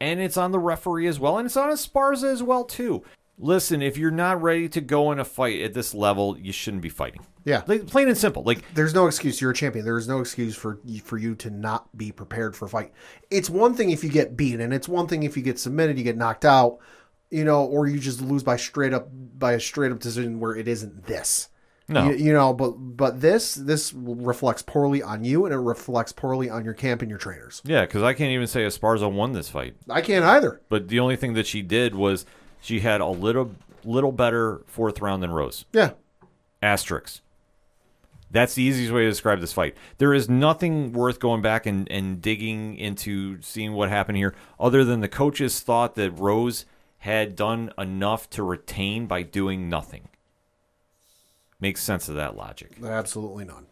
and it's on the referee as well, and it's on Esparza as well too. Listen, if you're not ready to go in a fight at this level, you shouldn't be fighting. yeah. Like plain and simple. Like there's no excuse. You're a champion. There is no excuse for for you to not be prepared for a fight. It's one thing if you get beaten, and it's one thing if you get submitted, you get knocked out, you know, or you just lose by straight up by a straight up decision where it isn't this. No. you, you know, but but this this reflects poorly on you, and it reflects poorly on your camp and your trainers. Yeah, because I can't even say Esparza won this fight. I can't either. But the only thing that she did was she had a little little better fourth round than Rose. Yeah, Asterix. That's the easiest way to describe this fight. There is nothing worth going back and, and digging into seeing what happened here, other than the coaches thought that Rose had done enough to retain by doing nothing. Makes sense of that logic. absolutely none.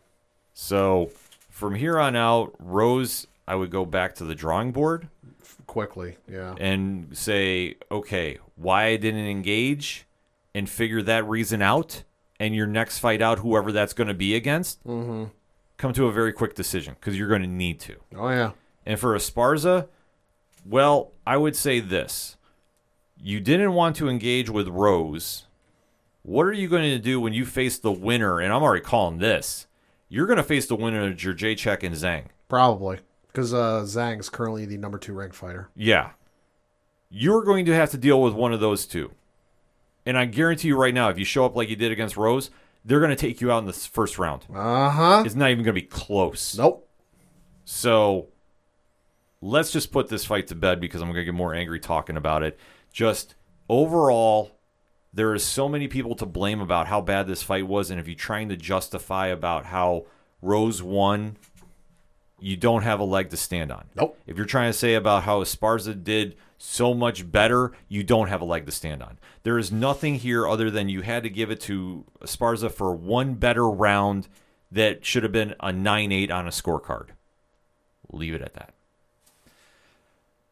So from here on out, Rose, I would go back to the drawing board Quickly, yeah. and say, okay, why I didn't engage and figure that reason out, and your next fight out, whoever that's going to be against, Mm-hmm. come to a very quick decision because you're going to need to. Oh yeah, And for Esparza, well, I would say this. You didn't want to engage with Rose. What are you going to do when you face the winner? And I'm already calling this. You're going to face the winner of Jacek and Zhang. probably because uh, Zhang's currently the number two ranked fighter. Yeah. You're going to have to deal with one of those two. And I guarantee you right now, if you show up like you did against Rose, they're going to take you out in the first round. Uh huh. It's not even going to be close. Nope. So let's just put this fight to bed because I'm going to get more angry talking about it. Just overall, there is so many people to blame about how bad this fight was. And if you're trying to justify about how Rose won, you don't have a leg to stand on. Nope. If you're trying to say about how Esparza did so much better, you don't have a leg to stand on. There is nothing here other than you had to give it to Sparza for one better round that should have been a 9 8 on a scorecard. Leave it at that.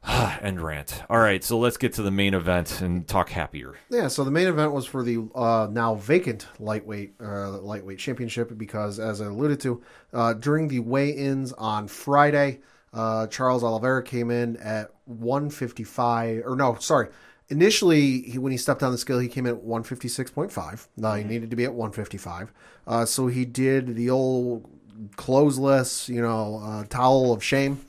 End rant. All right, so let's get to the main event and talk happier. Yeah, so the main event was for the uh, now vacant lightweight uh, lightweight championship because, as I alluded to, uh, during the weigh-ins on Friday, uh, Charles Oliveira came in at 155, or no, sorry. Initially, he, when he stepped on the scale, he came in at 156.5. Now he needed to be at 155. Uh, so he did the old clothesless, you know, uh, towel of shame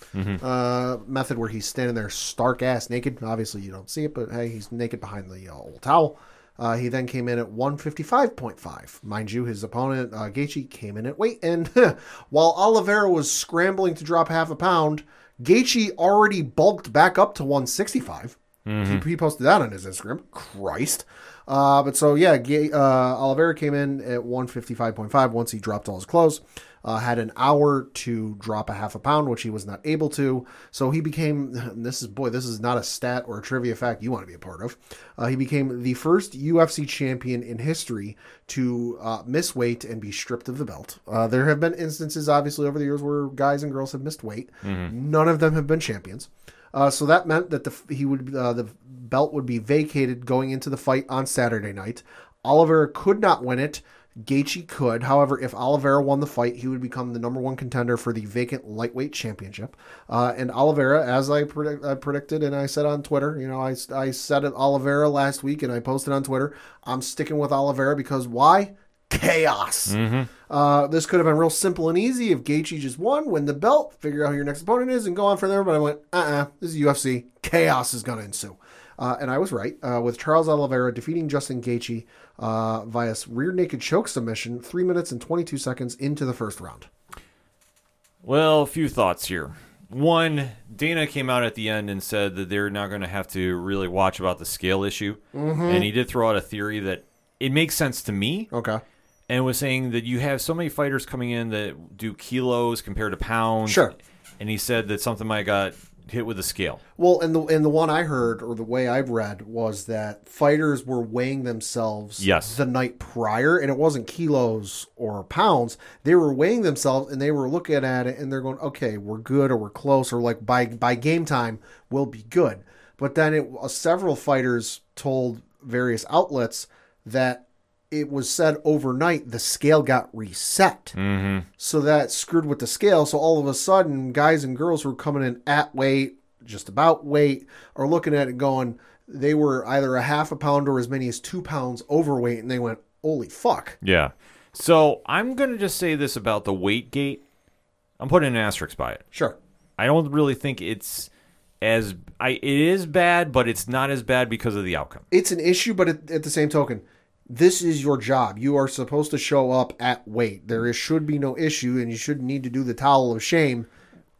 uh, method where he's standing there stark ass naked. Obviously, you don't see it, but hey, he's naked behind the uh, old towel. Uh, he then came in at 155.5. Mind you, his opponent, uh, Gaethje, came in at weight. And while Oliveira was scrambling to drop half a pound, Gaethje already bulked back up to 165. He, he posted that on his Instagram. Christ. Uh, but so, yeah, Ga- uh, Oliveira came in at 155.5 once he dropped all his clothes. Uh, had an hour to drop a half a pound, which he was not able to. So he became, this is, boy, this is not a stat or a trivia fact you want to be a part of. Uh, he became the first UFC champion in history to uh, miss weight and be stripped of the belt. Uh, there have been instances, obviously, over the years where guys and girls have missed weight. None of them have been champions. Uh, so that meant that the he would uh, the belt would be vacated going into the fight on Saturday night. Oliver could not win it. Gaethje could. However, if Oliveira won the fight, he would become the number one contender for the vacant lightweight championship. Uh, and Oliveira, as I, predict, I predicted and I said on Twitter, you know, I, I said it Oliveira last week and I posted on Twitter, I'm sticking with Oliveira because why? Chaos. Uh, this could have been real simple and easy if Gaethje just won, win the belt, figure out who your next opponent is, and go on from there. But I went, uh, uh this is UFC. Chaos is going to ensue. Uh, and I was right, uh, with Charles Oliveira defeating Justin Gaethje uh, via rear naked choke submission, three minutes and 22 seconds into the first round. Well, a few thoughts here. One, Dana came out at the end and said that they're not going to have to really watch about the scale issue. And he did throw out a theory that it makes sense to me Okay. and was saying that you have so many fighters coming in that do kilos compared to pounds. Sure. And he said that something might got hit with a scale. Well, and the and the one I heard or the way I've read was that fighters were weighing themselves Yes. the night prior, and it wasn't kilos or pounds. They were weighing themselves, and they were looking at it, and they're going, "Okay, we're good, or we're close, or like by by game time, we'll be good." But then it uh, several fighters told various outlets that it was said overnight the scale got reset. Mm-hmm. So that screwed with the scale. So all of a sudden, guys and girls who were coming in at weight, just about weight, are looking at it going, they were either a half a pound or as many as two pounds overweight, and they went, holy fuck. Yeah. So I'm going to just say this about the weight gate. I'm putting an asterisk by it. Sure. I don't really think it's as I it is bad, but it's not as bad because of the outcome. It's an issue, but at, at the same token, this is your job. You are supposed to show up at weight. There is, should be no issue, and you shouldn't need to do the towel of shame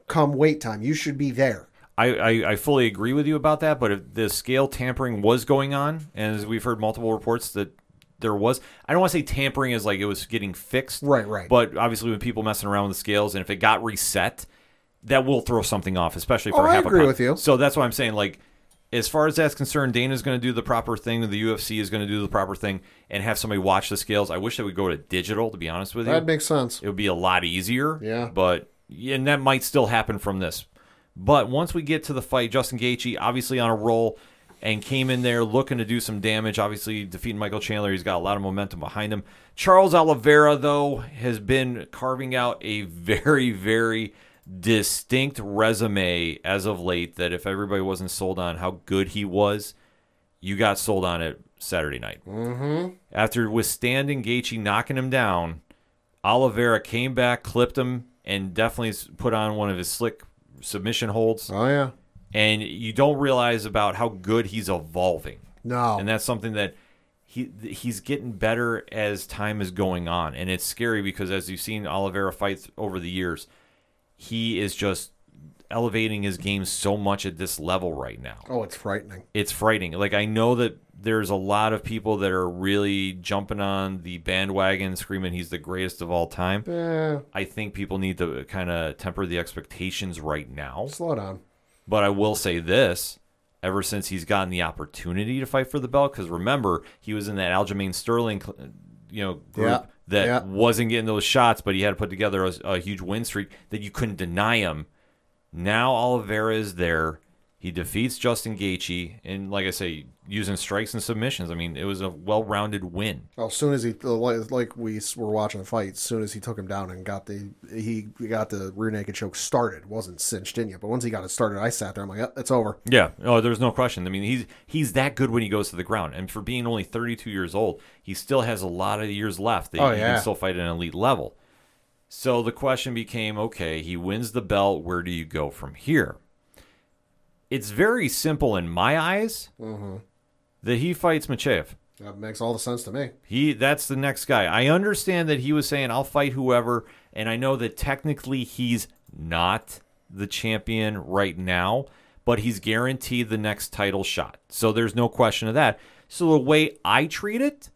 come weight time. You should be there. I, I, I fully agree with you about that, but if the scale tampering was going on, and as we've heard multiple reports that there was, I don't want to say tampering is like it was getting fixed, Right, right. But obviously, when people messing around with the scales, and if it got reset, that will throw something off, especially for Oh, I half a agree pound. with you. So that's why I'm saying, like, as far as that's concerned, Dana's going to do the proper thing, the UFC is going to do the proper thing, and have somebody watch the scales. I wish they would go to digital, to be honest with you That makes sense. it would be a lot easier. Yeah. But and that might still happen from this. But once we get to the fight, Justin Gaethje obviously on a roll and came in there looking to do some damage. Obviously defeating Michael Chandler, he's got a lot of momentum behind him. Charles Oliveira though has been carving out a very very distinct resume as of late. That if everybody wasn't sold on how good he was, you got sold on it Saturday night. Mm-hmm. After withstanding Gaethje knocking him down, Oliveira came back, clipped him, and definitely put on one of his slick submission holds. Oh, yeah. And you don't realize about how good he's evolving. No. And that's something that he he's getting better as time is going on. And it's scary because as you've seen Oliveira fights over the years, he is just elevating his game so much at this level right now oh, it's frightening. it's frightening. Like I know that there's a lot of people that are really jumping on the bandwagon, screaming he's the greatest of all time. Eh, I think people need to kind of temper the expectations right now. slow down. But I will say this: ever since he's gotten the opportunity to fight for the belt, because remember he was in that Aljamain Sterling, you know, group Yeah, that yeah. wasn't getting those shots, but he had to put together a, a huge win streak that you couldn't deny him. Now Oliveira is there. He defeats Justin Gaethje, and like I say, using strikes and submissions. I mean, it was a well-rounded win. Well, as soon as he like we were watching the fight, as soon as he took him down and got the he got the rear naked choke started, wasn't cinched in yet. But once he got it started, I sat there. I'm like, yep, it's over. Yeah, oh, there's no question. I mean, he's he's that good when he goes to the ground, and for being only 32 years old, he still has a lot of years left that Oh, he yeah. can still fight at an elite level. So the question became, okay, he wins the belt. Where do you go from here? It's very simple in my eyes Mm-hmm. that he fights Makhachev. That makes all the sense to me. He that's the next guy. I understand that he was saying I'll fight whoever, and I know that technically he's not the champion right now, but he's guaranteed the next title shot. So there's no question of that. So the way I treat it,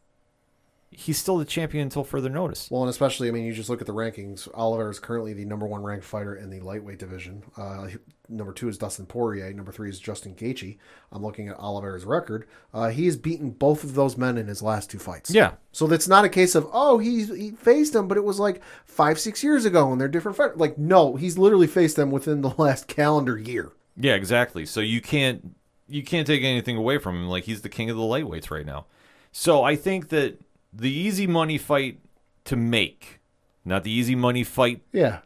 he's still the champion until further notice. Well, and especially, I mean, you just look at the rankings. Oliver is currently the number one ranked fighter in the lightweight division. Uh, number two is Dustin Poirier. Number three is Justin Gaethje. I'm looking at Oliver's record. Uh, he has beaten both of those men in his last two fights. Yeah. So that's not a case of oh he he faced them, but it was like five six years ago and they're different fighters. Like no, he's literally faced them within the last calendar year. Yeah, exactly. So you can't you can't take anything away from him. Like he's the king of the lightweights right now. So I think that the easy money fight to make, not the easy money fight, Yeah.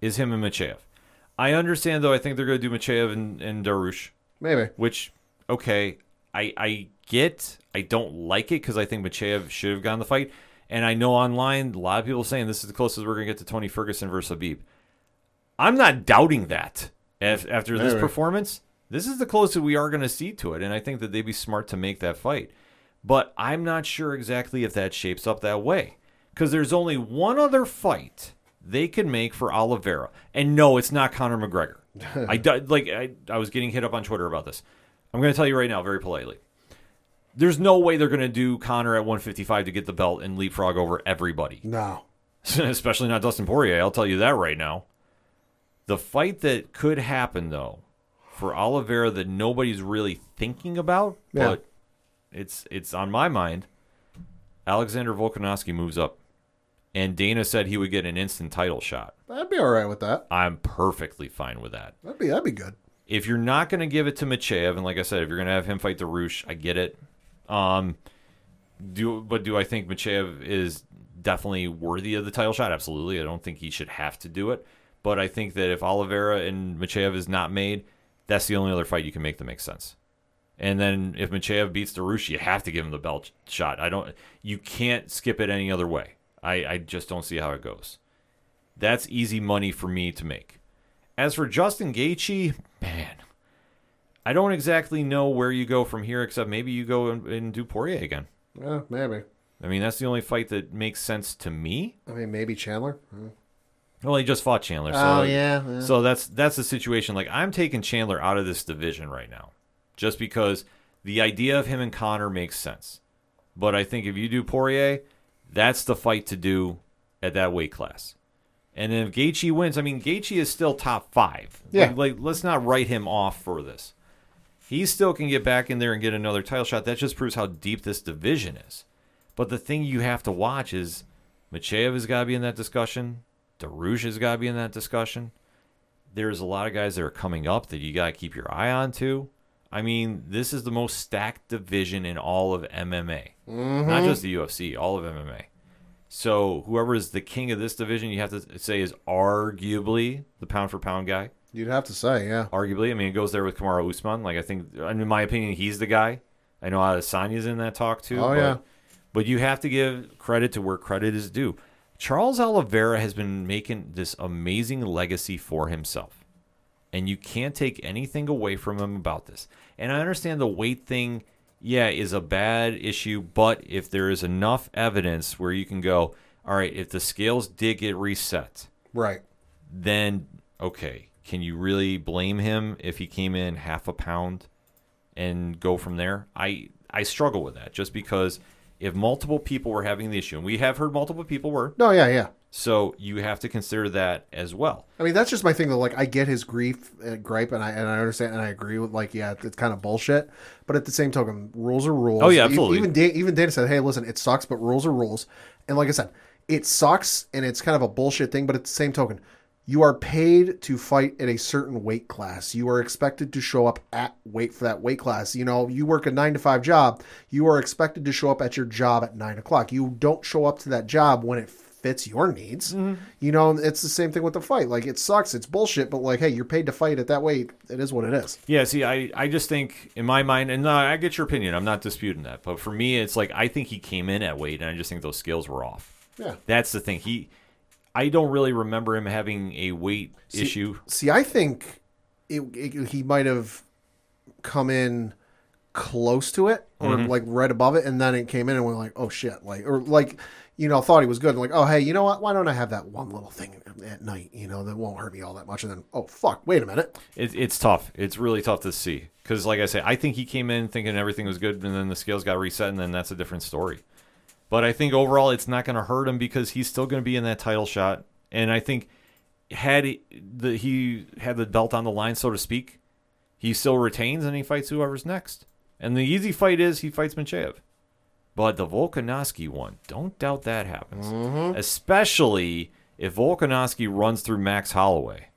is him and Makhachev. I understand though. I think they're going to do Makhachev and, and Dariush, Maybe. which okay, I I get. I don't like it because I think Makhachev should have gotten the fight, and I know online a lot of people saying this is the closest we're going to get to Tony Ferguson versus Khabib. I'm not doubting that. Af- After this performance, this is the closest we are going to see to it, and I think that they'd be smart to make that fight. But I'm not sure exactly if that shapes up that way because there's only one other fight they can make for Oliveira, and no, it's not Conor McGregor. I like I, I was getting hit up on Twitter about this. I'm going to tell you right now, very politely. There's no way they're going to do Conor at 155 to get the belt and leapfrog over everybody No. especially not Dustin Poirier. I'll tell you that right now. The fight that could happen though, for Oliveira that nobody's really thinking about, Yeah. but it's it's on my mind. Alexander Volkanovski moves up, and Dana said he would get an instant title shot. I'd be all right with that. I'm perfectly fine with that. That'd be that'd be good. If you're not going to give it to Makhachev, and like I said, if you're going to have him fight the Roosh, I get it. Um, do but do I think Makhachev is definitely worthy of the title shot? Absolutely. I don't think he should have to do it. But I think that if Oliveira and Makhachev is not made, that's the only other fight you can make that makes sense. And then if Makhachev beats Dariush, you have to give him the belt shot. I don't. You can't skip it any other way. I, I just don't see how it goes. That's easy money for me to make. As for Justin Gaethje, man, I don't exactly know where you go from here, except maybe you go and, and do Poirier again. Yeah, maybe. I mean, that's the only fight that makes sense to me. I mean, maybe Chandler. Hmm. Well, he just fought Chandler. So Oh, yeah, yeah. So that's that's the situation. Like I'm taking Chandler out of this division right now, just because the idea of him and Conor makes sense. But I think if you do Poirier, that's the fight to do at that weight class. And then if Gaethje wins, I mean Gaethje is still top five. Yeah. Like, like let's not write him off for this. He still can get back in there and get another title shot. That just proves how deep this division is. But the thing you have to watch is Makhachev has got to be in that discussion. Dariush has got to be in that discussion. There's a lot of guys that are coming up that you got to keep your eye on too. I mean, this is the most stacked division in all of MMA, mm-hmm. not just the UFC, all of MMA. So whoever is the king of this division, you have to say is arguably the pound for pound guy. You'd have to say, yeah. Arguably, I mean, it goes there with Kamaru Usman. Like I think, in my opinion, he's the guy. I know Adesanya's in that talk too. Oh, but, yeah. but you have to give credit to where credit is due. Charles Oliveira has been making this amazing legacy for himself. And you can't take anything away from him about this. And I understand the weight thing, yeah, is a bad issue, but if there is enough evidence where you can go, all right, if the scales did get reset, Right. then okay, can you really blame him if he came in half a pound and go from there? I I struggle with that just because if multiple people were having the issue, and we have heard multiple people were, No, yeah, yeah. So you have to consider that as well. I mean, that's just my thing. Though, like, I get his grief, uh, gripe, and I and I understand, and I agree with, like, yeah, it's kind of bullshit. But at the same token, rules are rules. Oh, yeah, absolutely. Even even Dana said, "Hey, listen, it sucks, but rules are rules." And like I said, it sucks, and it's kind of a bullshit thing. But at the same token, you are paid to fight at a certain weight class. You are expected to show up at weight for that weight class. You know, you work a nine to five job. You are expected to show up at your job at nine o'clock. You don't show up to that job when it fits your needs. You know, it's the same thing with the fight. Like it sucks, it's bullshit, but like, hey, you're paid to fight it that way. It is what it is. Yeah, see, I, I just think in my mind, and no, I get your opinion. I'm not disputing that, but for me, it's like I think he came in at weight, and I just think those skills were off. Yeah. That's the thing. He, I don't really remember him having a weight issue. See, I think it, it, he might have come in close to it or Mm-hmm. like right above it, and then it came in and went like, oh shit, like or like you know thought he was good, like oh hey, you know what? Why don't I have that one little thing at night? You know that won't hurt me all that much, and then oh fuck, wait a minute. It, it's tough. It's really tough to see because, like I say, I think he came in thinking everything was good, and then the scales got reset, and then that's a different story. But I think overall, it's not going to hurt him because he's still going to be in that title shot, and I think had he, the he had the belt on the line, so to speak, he still retains and he fights whoever's next. And the easy fight is he fights Makhachev. But the Volkanovski one, don't doubt that happens. Mm-hmm. Especially if Volkanovski runs through Max Holloway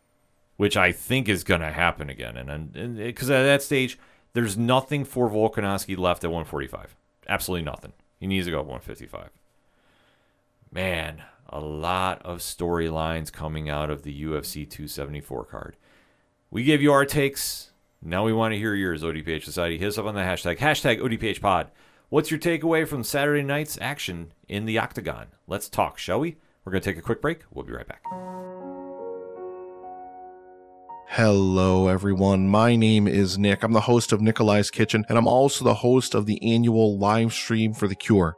which I think is going to happen again. And because at that stage, there's nothing for Volkanovski left at 145. Absolutely nothing. He needs to go at 155. Man, a lot of storylines coming out of the UFC 274 card. We gave you our takes. Now we want to hear yours, ODPH Society. Hit us up on the hashtag, hashtag ODPH Pod. What's your takeaway from Saturday night's action in the Octagon? Let's talk, shall we? We're going to take a quick break. We'll be right back. Hello, everyone. My name is Nick. I'm the host of Nikolai's Kitchen, and I'm also the host of the annual live stream for The Cure.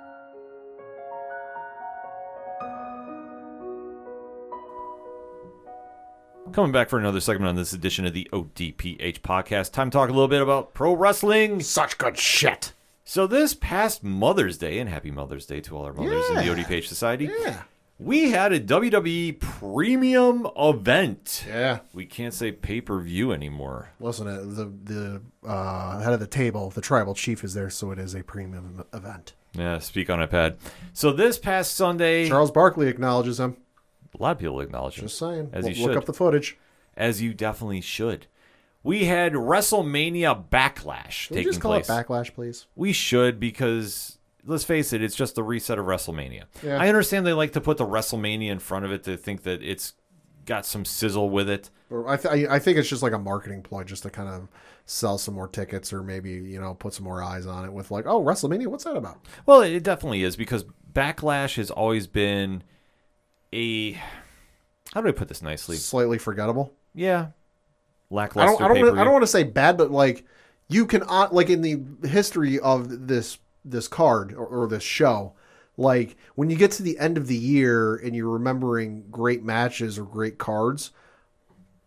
Coming back for another segment on this edition of the ODPH podcast. Time to talk a little bit about pro wrestling. Such good shit. So this past Mother's Day, and happy Mother's Day to all our mothers in the ODPH Society, Yeah. we had a WWE premium event. Yeah. We can't say pay per view anymore. Listen, the the uh, head of the table, the tribal chief, is there, so it is a premium event. Yeah, speak on iPad. So this past Sunday, Charles Barkley acknowledges him. A lot of people acknowledge him, Just saying. As Look- you Look should. up the footage. as you definitely should. We had WrestleMania Backlash we taking just call place. it backlash, please? We should because let's face it, it's just the reset of WrestleMania. Yeah. I understand they like to put the WrestleMania in front of it to think that it's got some sizzle with it. Or I, th- I I think it's just like a marketing ploy, just to kind of sell some more tickets, or maybe you know put some more eyes on it with like, oh, WrestleMania, what's that about? Well, it definitely is because Backlash has always been a how do I put this nicely? Slightly forgettable. Yeah, I lackluster. don't. I don't. pay-per-view. I don't want to say bad, but like you can uh, like in the history of this this card or, or this show, like when you get to the end of the year and you're remembering great matches or great cards,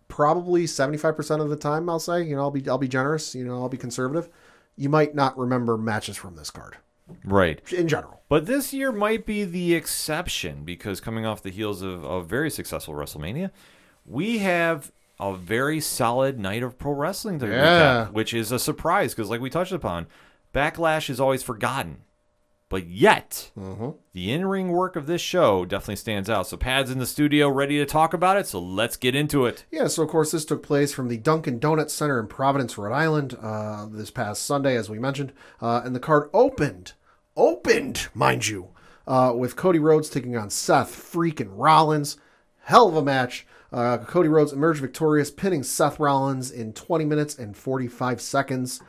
probably seventy five percent of the time, I'll say, you know, I'll be I'll be generous, you know, I'll be conservative. You might not remember matches from this card right. in general. But this year might be the exception because coming off the heels of a very successful WrestleMania, we have a very solid night of pro wrestling to Yeah. recap, which is a surprise because, like we touched upon, Backlash is always forgotten. But yet, the in ring work of this show definitely stands out. So, Pad's in the studio ready to talk about it. So, let's get into it. Yeah, so of course this took place from the Dunkin' Donuts Center in Providence, Rhode Island, uh, this past Sunday, as we mentioned, uh, and the card opened, opened, mind you, uh, with Cody Rhodes taking on Seth freaking Rollins. Hell of a match. Uh, Cody Rhodes emerged victorious, pinning Seth Rollins in 20 minutes and 45 seconds.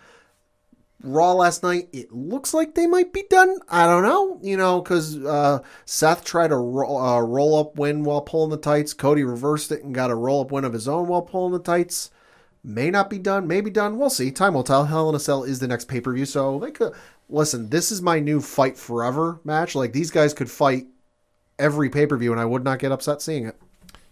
Raw last night, it looks like they might be done. I don't know, you know, because uh, Seth tried a ro- uh, roll up win while pulling the tights. Cody reversed it and got a roll up win of his own while pulling the tights. May not be done, may be done. We'll see. Time will tell. Hell in a Cell is the next pay per view, so they could listen. This is my new fight forever match. Like these guys could fight every pay per view, and I would not get upset seeing it.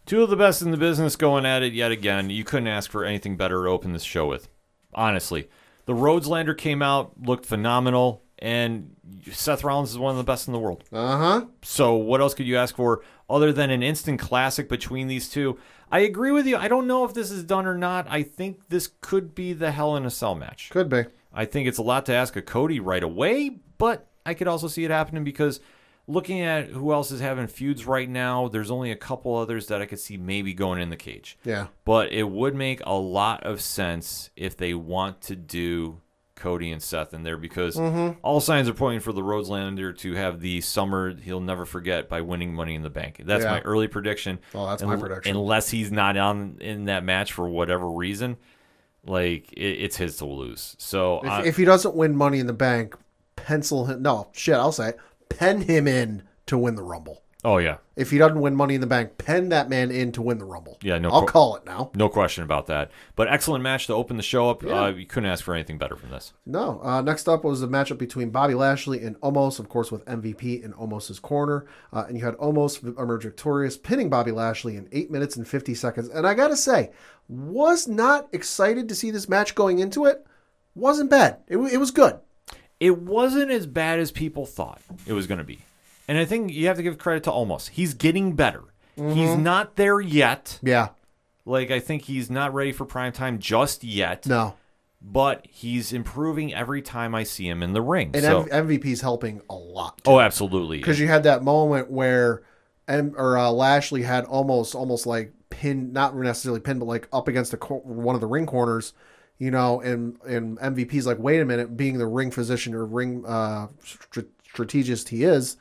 Two of the best in the business going at it yet again. You couldn't ask for anything better to open this show with. Honestly. The Rhodeslander came out, looked phenomenal, and Seth Rollins is one of the best in the world. Uh huh. So what else could you ask for other than an instant classic between these two? I agree with you. I don't know if this is done or not. I think this could be the Hell in a Cell match. Could be. I think it's a lot to ask of Cody right away, but I could also see it happening because looking at who else is having feuds right now, there's only a couple others that I could see maybe going in the cage. Yeah. But it would make a lot of sense if they want to do Cody and Seth in there because Mm-hmm. all signs are pointing for the Rhodelander to have the summer he'll never forget by winning Money in the Bank. That's Yeah. my early prediction. Oh, that's my prediction. Unless he's not on in that match for whatever reason, like it, it's his to lose. So If, I- if he doesn't win Money in the Bank, pencil him. No, shit, I'll say it. Pen him in to win the Rumble. Oh yeah, If he doesn't win Money in the Bank, pen that man in to win the Rumble. Yeah, no I'll qu- call it now. no question about that. But excellent match to open the show up. Yeah. Uh, you couldn't ask for anything better from this. No. Uh, next up was a matchup between Bobby Lashley and Omos, of course, with MVP in Omos's corner. Uh, and you had Omos emerge victorious, pinning Bobby Lashley in 8 minutes and 50 seconds. And I got to say, was not excited to see this match going into it. Wasn't bad. It, wa- it was good. It wasn't as bad as people thought it was going to be, and I think you have to give credit to Omos. He's getting better. He's not there yet. Yeah. Like I think he's not ready for prime time just yet. No. but he's improving every time I see him in the ring. And so, M- MVP's helping a lot. oh, absolutely. because you had that moment where M- or uh, Lashley had Omos almost like pinned, not necessarily pinned, but like up against the cor- one of the ring corners, you know, and and MVP's like, wait a minute, being the ring physician or ring uh, str- strategist he is,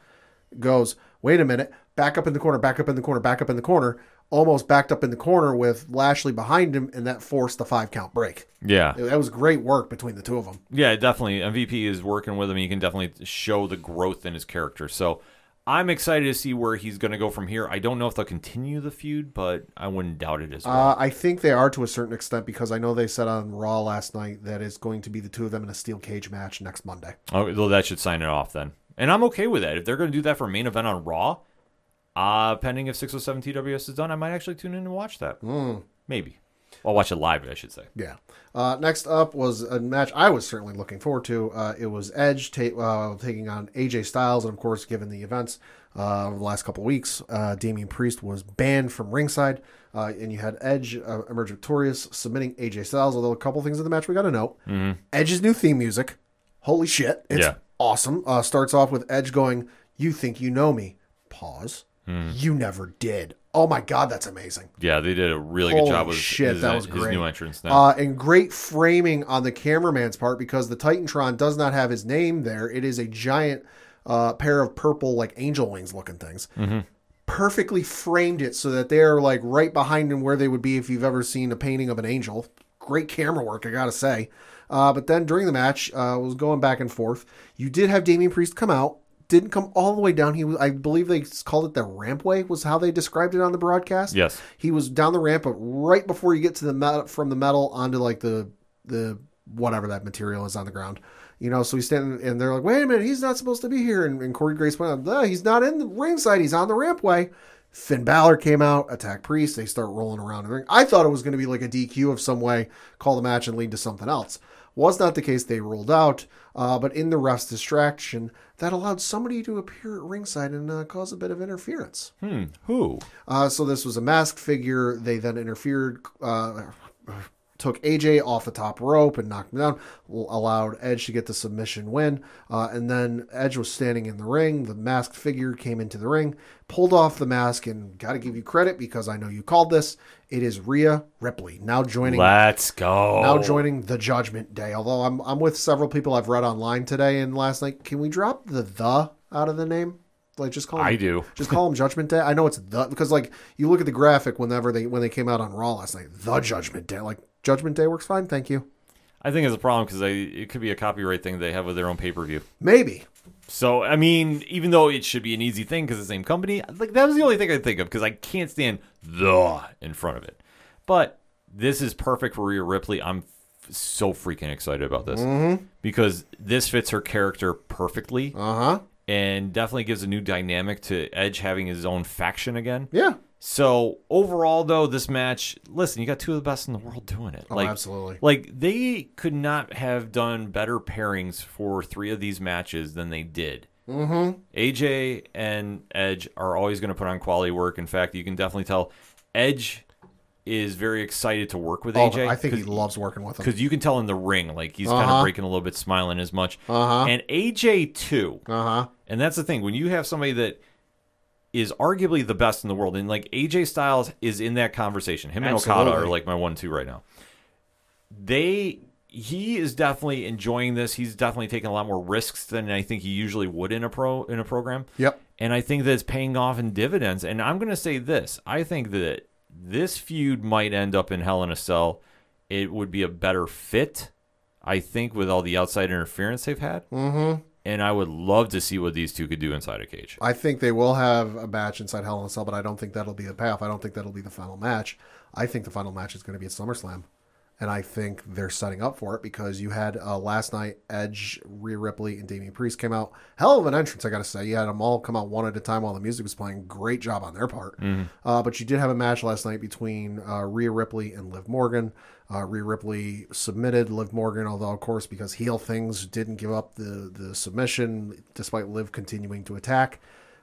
goes, wait a minute, back up in the corner, back up in the corner, back up in the corner, almost backed up in the corner with Lashley behind him, and that forced the five count break. yeah, That was great work between the two of them. yeah, definitely. MVP is working with him. He can definitely show the growth in his character. So I'm excited to see where he's going to go from here. I don't know if they'll continue the feud, but I wouldn't doubt it as well. Uh, I think they are to a certain extent because I know they said on Raw last night that it's going to be the two of them in a steel cage match next Monday. oh, well, that should sign it off then. And I'm okay with that. If they're going to do that for a main event on Raw, uh, pending if 607 TWS is done, I might actually tune in and watch that. Maybe. I'll watch it live, I should say. Yeah. Uh, next up was a match I was certainly looking forward to. Uh, it was Edge ta- uh, taking on AJ Styles, and of course, given the events uh, over the last couple of weeks, uh, Damian Priest was banned from ringside, uh, and you had Edge uh, emerge victorious, submitting AJ Styles. Although a couple things in the match we got to note: Edge's new theme music, holy shit, it's Yeah. awesome. Uh, starts off with Edge going, "You think you know me?" Pause. You never did. Oh my god, that's amazing. Yeah, they did a really Holy good job with shit, his, that was his great. new entrance now. Uh, and great framing on the cameraman's part because the Titantron does not have his name there. It is a giant uh, pair of purple, like angel wings looking things. Mm-hmm. Perfectly framed it so that they're like right behind him where they would be if you've ever seen a painting of an angel. Great camera work, I gotta say. Uh, but then during the match, uh, was going back and forth. You did have Damian Priest come out. Didn't come all the way down. He was, I believe they called it the rampway. Was how they described it on the broadcast. yes. He was down the ramp, but right before you get to the metal from the metal onto like the the whatever that material is on the ground. You know, so he's standing and they're like, wait a minute, he's not supposed to be here. And, and Corey Graves went out, "No, he's not in the ringside, he's on the rampway. Finn Balor came out, attack Priest, they start rolling around the ring. I thought it was going to be like a DQ of some way, call the match and lead to something else. Was not the case. They rolled out, uh, but in the ref's distraction, that allowed somebody to appear at ringside and uh, cause a bit of interference. Hmm. Who? Uh, so this was a masked figure. They then interfered, uh, took AJ off the top rope and knocked him down, allowed Edge to get the submission win. Uh, and then Edge was standing in the ring. The masked figure came into the ring, pulled off the mask, and got to give you credit because I know you called this. It is Rhea Ripley now joining. Let's go. Now joining the Judgment Day. Although I'm I'm with several people I've read online today and last night. Can we drop the the out of the name? Like just call him, I do. just call him Judgment Day. I know it's the because like you look at the graphic whenever they when they came out on Raw last night, the Judgment Day. Like Judgment Day works fine, thank you. I think it's a problem because it could be a copyright thing they have with their own pay per view. Maybe. So I mean, even though it should be an easy thing because the same company, like that was the only thing I think of because I can't stand the in front of it. But this is perfect for Rhea Ripley. I'm f- so freaking excited about this because this fits her character perfectly Uh huh. and definitely gives a new dynamic to Edge having his own faction again. Yeah. So overall, though, this match, listen, you got two of the best in the world doing it. Oh, absolutely. Like they could not have done better pairings for three of these matches than they did. Mm-hmm. AJ and Edge are always going to put on quality work. In fact, you can definitely tell Edge is very excited to work with Oh, AJ. I think he loves working with him. because you can tell in the ring, like he's kind Uh-huh. of breaking a little bit, smiling as much. Uh-huh. And AJ too. Uh huh. And that's the thing when you have somebody that is arguably the best in the world, and like AJ Styles is in that conversation. Him and Okada are like my one-two right now. They he is definitely enjoying this. He's definitely taking a lot more risks than I think he usually would in a pro in a program. Yep. And I think that it's paying off in dividends. And I'm going to say this: I think that this feud might end up in Hell in a Cell. It would be a better fit, I think, with all the outside interference they've had. Mm-hmm. And I would love to see what these two could do inside a cage. I think they will have a match inside Hell in a Cell, but I don't think that'll be the payoff. I don't think that'll be the final match. I think the final match is going to be at SummerSlam. And I think they're setting up for it because you had uh, last night Edge, Rhea Ripley, and Damian Priest came out. Hell of an entrance, I got to say. You had them all come out one at a time while the music was playing. Great job on their part. Uh, but you did have a match last night between uh, Rhea Ripley and Liv Morgan. Uh, Rhea Ripley submitted Liv Morgan, although, of course, because heel things didn't give up the, the submission despite Liv continuing to attack.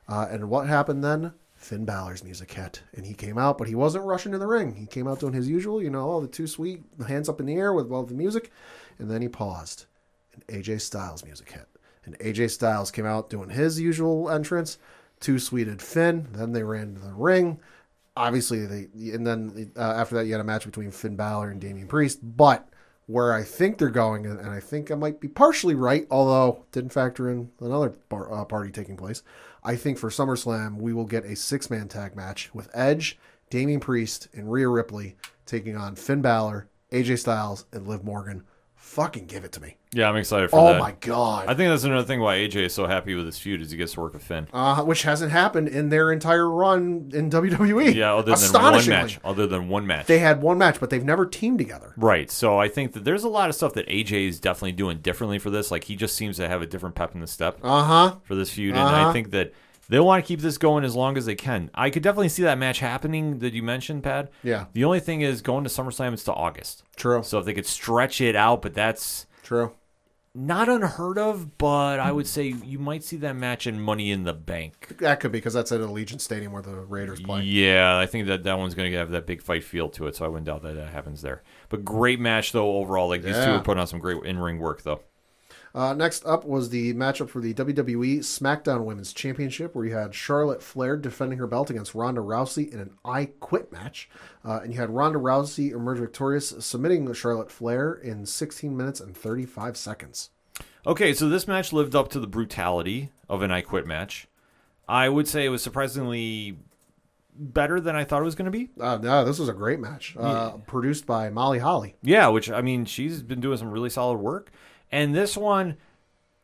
Uh, and what happened then? Finn Balor's music hit, and he came out, but he wasn't rushing to the ring. He came out doing his usual, you know, all the too sweet, hands up in the air with all the music, and then he paused, and AJ Styles' music hit, and AJ Styles came out doing his usual entrance, too sweeted Finn. Then they ran to the ring. Obviously, they and then uh, after that, you had a match between Finn Balor and Damian Priest, but. Where I think they're going, and and I think I might be partially right, although didn't factor in another bar, uh, party taking place. I think for SummerSlam, we will get a six man tag match with Edge, Damian Priest, and Rhea Ripley taking on Finn Balor, AJ Styles, and Liv Morgan. Fucking give it to me. Yeah, I'm excited for Oh that. my God. I think that's another thing why AJ is so happy with this feud is he gets to work with Finn. uh, which hasn't happened in their entire run in WWE. Yeah, other than one match. Other than one match. They had one match, but they've never teamed together. Right. So I think that there's a lot of stuff that AJ is definitely doing differently for this. Like he just seems to have a different pep in the step Uh huh. for this feud, and I Uh-huh. think that they'll want to keep this going as long as they can. I could definitely see that match happening that you mentioned, Pat. Yeah. The only thing is going to SummerSlam it's to August. True. So if they could stretch it out, but that's True. not unheard of. But I would say you might see that match in Money in the Bank. That could be because that's at Allegiant Stadium where the Raiders play. Yeah, I think that that one's going to have that big fight feel to it, so I wouldn't doubt that that happens there. But great match though overall. Like these two Yeah. are putting on some great in ring work though. Uh, next up was the matchup for the WWE SmackDown Women's Championship, where you had Charlotte Flair defending her belt against Ronda Rousey in an I Quit match. Uh, and you had Ronda Rousey emerge victorious, submitting Charlotte Flair in 16 minutes and 35 seconds. Okay, so this match lived up to the brutality of an I Quit match. I would say it was surprisingly better than I thought it was going to be. Uh, no, this was a great match. Uh, Produced by Molly Holly. Yeah, which I mean, she's been doing some really solid work. And this one,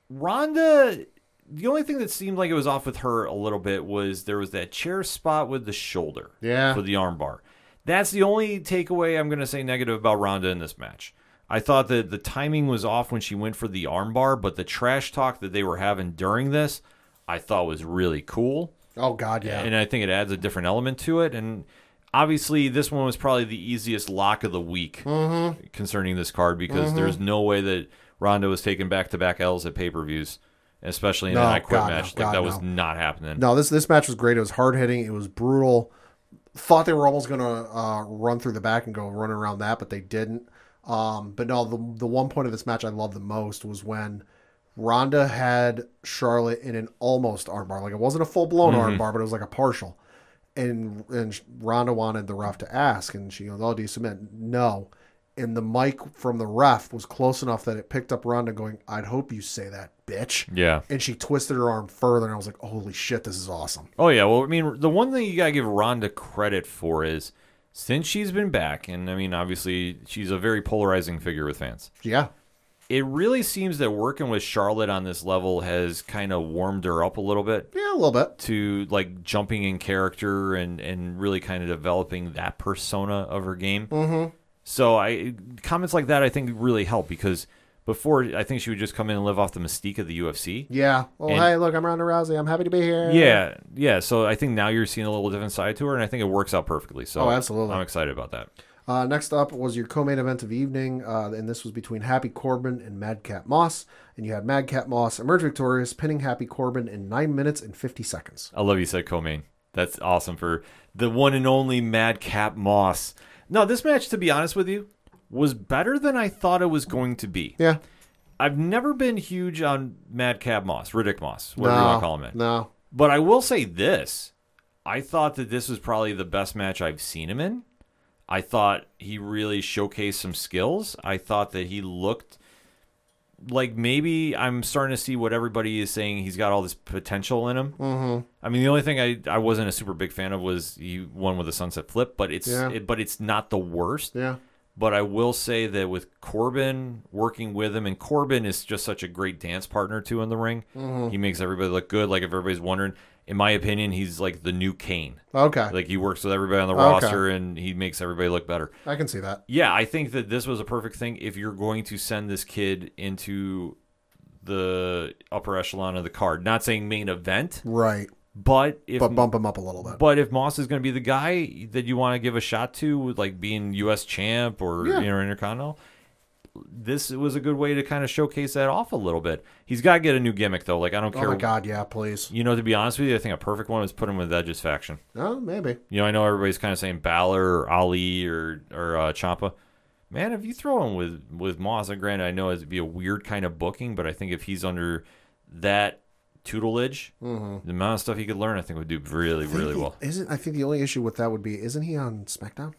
Ronda, the only thing that seemed like it was off with her a little bit was there was that chair spot with the shoulder Yeah. for the armbar. That's the only takeaway I'm going to say negative about Ronda in this match. I thought that the timing was off when she went for the armbar, but the trash talk that they were having during this, I thought was really cool. Oh, God, yeah. And I think it adds a different element to it. And obviously, this one was probably the easiest lock of the week Mm-hmm. concerning this card because there's no way that Ronda was taking back to back L's at pay per views, especially in No, an I Quit God, no. match. like God, that was no. not happening. No, this this match was great. It was hard hitting. It was brutal. Thought they were almost gonna uh, run through the back and go running around that, but they didn't. Um, but no, the the one point of this match I loved the most was when Ronda had Charlotte in an almost armbar. Like it wasn't a full blown armbar, but it was like a partial. And and Ronda wanted the ref to ask, and she goes, "Oh, do you submit?" No. And the mic from the ref was close enough that it picked up Ronda going, "I'd hope you say that, bitch." Yeah. and she twisted her arm further, and I was like, "Holy shit, this is awesome!" Oh yeah, well, I mean, the one thing you gotta give Ronda credit for is since she's been back, and I mean, obviously, she's a very polarizing figure with fans. Yeah, It really seems that working with Charlotte on this level has kind of warmed her up a little bit yeah, a little bit. to like jumping in character and and really kind of developing that persona of her game. Mm-hmm. So I comments like that I think really help because before I think she would just come in and live off the mystique of the UFC. Yeah. Well, And- hey, look, I'm Ronda Rousey. I'm happy to be here. Yeah, yeah. So I think now you're seeing a little different side to her, and I think it works out perfectly. So Oh, absolutely. I'm excited about that. Uh, next up was your co-main event of the evening, uh, and this was between Happy Corbin and Madcap Moss. And you had Madcap Moss emerge victorious, pinning Happy Corbin in nine minutes and fifty seconds. I love you said co-main. That's awesome for the one and only Madcap Moss. No, this match, to be honest with you, was better than I thought it was going to be. Yeah. I've never been huge on Madcap Moss, Riddick Moss, whatever no, you want to call him. In. No. But I will say this: I thought that this was probably the best match I've seen him in. I thought he really showcased some skills. I thought that he looked like maybe I'm starting to see what everybody is saying. He's got all this potential in him. Mm-hmm. I mean, the only thing I, I wasn't a super big fan of was he won with a sunset flip, but it's Yeah. it, but it's not the worst. Yeah. But I will say that with Corbin working with him, and Corbin is just such a great dance partner too in the ring. Mm-hmm. He makes everybody look good. Like if everybody's wondering, in my opinion, he's like the new Kane. Okay, Like he works with everybody on the Okay. roster and he makes everybody look better. I can see that. Yeah, I think that this was a perfect thing if you're going to send this kid into the upper echelon of the card. Not saying main event, Right, but if but bump him up a little bit. but if Moss is going to be the guy that you want to give a shot to, with like being U.S. champ or Yeah. you know Intercontinental, this was a good way to kind of showcase that off a little bit. He's got to get a new gimmick though. Like I don't care. oh my god, yeah, please. You know, to be honest with you, I think a perfect one is put him with Edge's faction. Oh, maybe. You know, I know everybody's kind of saying Balor or Ali or or uh, Ciampa. Man, if you throw him with with Moss, and granted, I know it'd be a weird kind of booking, but I think if he's under that tutelage, the amount of stuff he could learn, I think would do really, really well. Isn't I think the only issue with that would be isn't he on SmackDown?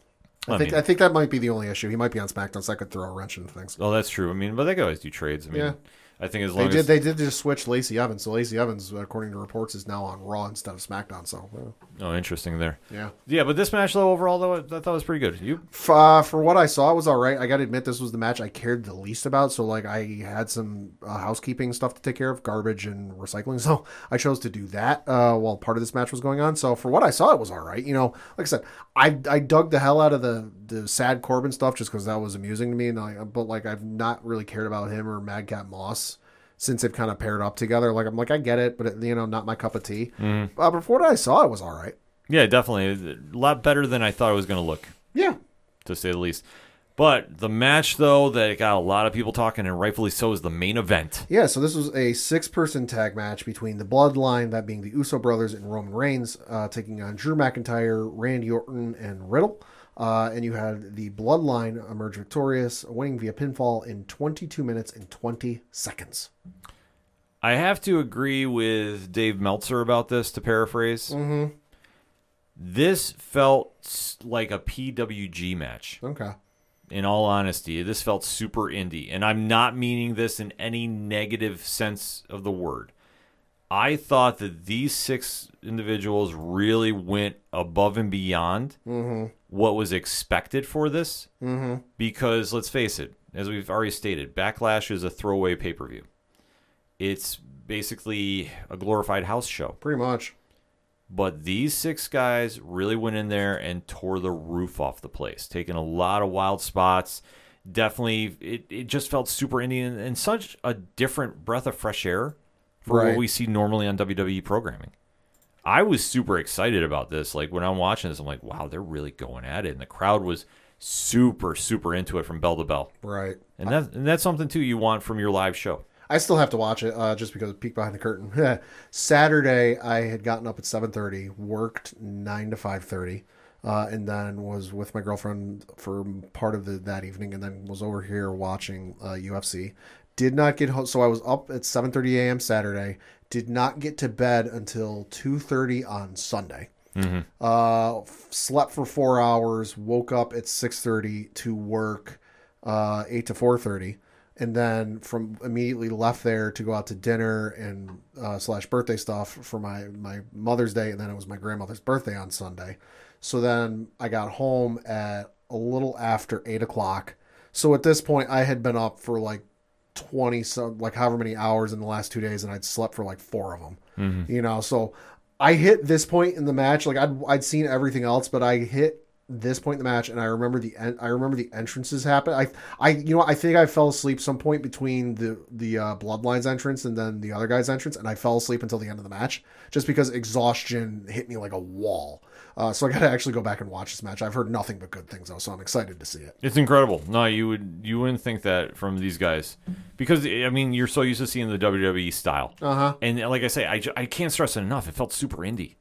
I, I think mean- I think that might be the only issue. He might be on SmackDown, so I could throw a wrench into things. Oh, that's true. I mean, but they could always do trades. I mean, Yeah. I think as They long did. as They did just switch Lacey Evans. So Lacey Evans, according to reports, is now on Raw instead of SmackDown. So oh, interesting there. yeah. Yeah, but this match though overall though, I thought it was pretty good. You uh, for what I saw, it was all right. I got to admit, this was the match I cared the least about. So, like, I had some uh, housekeeping stuff to take care of, garbage and recycling. So, I chose to do that uh, while part of this match was going on. So, for what I saw, it was all right. You know, like I said, I I dug the hell out of the the sad Corbin stuff just because that was amusing to me. And I, but like, I've not really cared about him or Madcap Moss since they've kind of paired up together. Like, I'm like, I get it, but it, you know, not my cup of tea. Uh, but for what I saw, it was all right. yeah, definitely a lot better than I thought it was going to look. Yeah. to say the least. But the match, though, that got a lot of people talking, and rightfully so, is the main event. Yeah, so this was a six-person tag match between the Bloodline, that being the Uso brothers and Roman Reigns, uh, taking on Drew McIntyre, Randy Orton, and Riddle. Uh, and you had the Bloodline emerge victorious, winning via pinfall in 22 minutes and 20 seconds. I have to agree with Dave Meltzer about this, to paraphrase. Mm-hmm. This felt like a PWG match. Okay. In all honesty. This felt super indie. And I'm not meaning this in any negative sense of the word. I thought that these six individuals really went above and beyond what was expected for this. Mm-hmm. Because let's face it, as we've already stated, Backlash is a throwaway pay per view. It's basically a glorified house show. Pretty much. But these six guys really went in there and tore the roof off the place, taking a lot of wild spots. Definitely, it, it just felt super Indian and such a different breath of fresh air for Right. what we see normally on WWE programming. I was super excited about this. Like when I'm watching this, I'm like, wow, they're really going at it. And the crowd was super, super into it from bell to bell. Right. And, that, and that's something, too, you want from your live show. I still have to watch it uh, just because peek behind the curtain. Saturday, I had gotten up at seven thirty, worked nine to five thirty, uh, and then was with my girlfriend for part of the, that evening, and then was over here watching uh, UFC. Did not get home, so I was up at seven thirty a.m. Saturday. Did not get to bed until two thirty on Sunday. Uh, f- slept for four hours. Woke up at six thirty to work, uh, eight to four thirty, and then from immediately left there to go out to dinner and uh, slash birthday stuff for my my Mother's Day, and then it was my grandmother's birthday on Sunday. So then I got home at a little after eight o'clock. So at this point, I had been up for like 20 so like however many hours in the last two days and i'd slept for like four of them you know so i hit this point in the match like i'd, I'd seen everything else but i hit this point in the match and i remember the en- i remember the entrances happen i i you know i think i fell asleep some point between the the uh, bloodlines entrance and then the other guy's entrance and i fell asleep until the end of the match just because exhaustion hit me like a wall uh, so i gotta actually go back and watch this match i've heard nothing but good things though so i'm excited to see it It's incredible. No, you would you wouldn't think that from these guys because I mean you're so used to seeing the WWE style. uh-huh And like I say, I, I can't stress it enough. It felt super indie.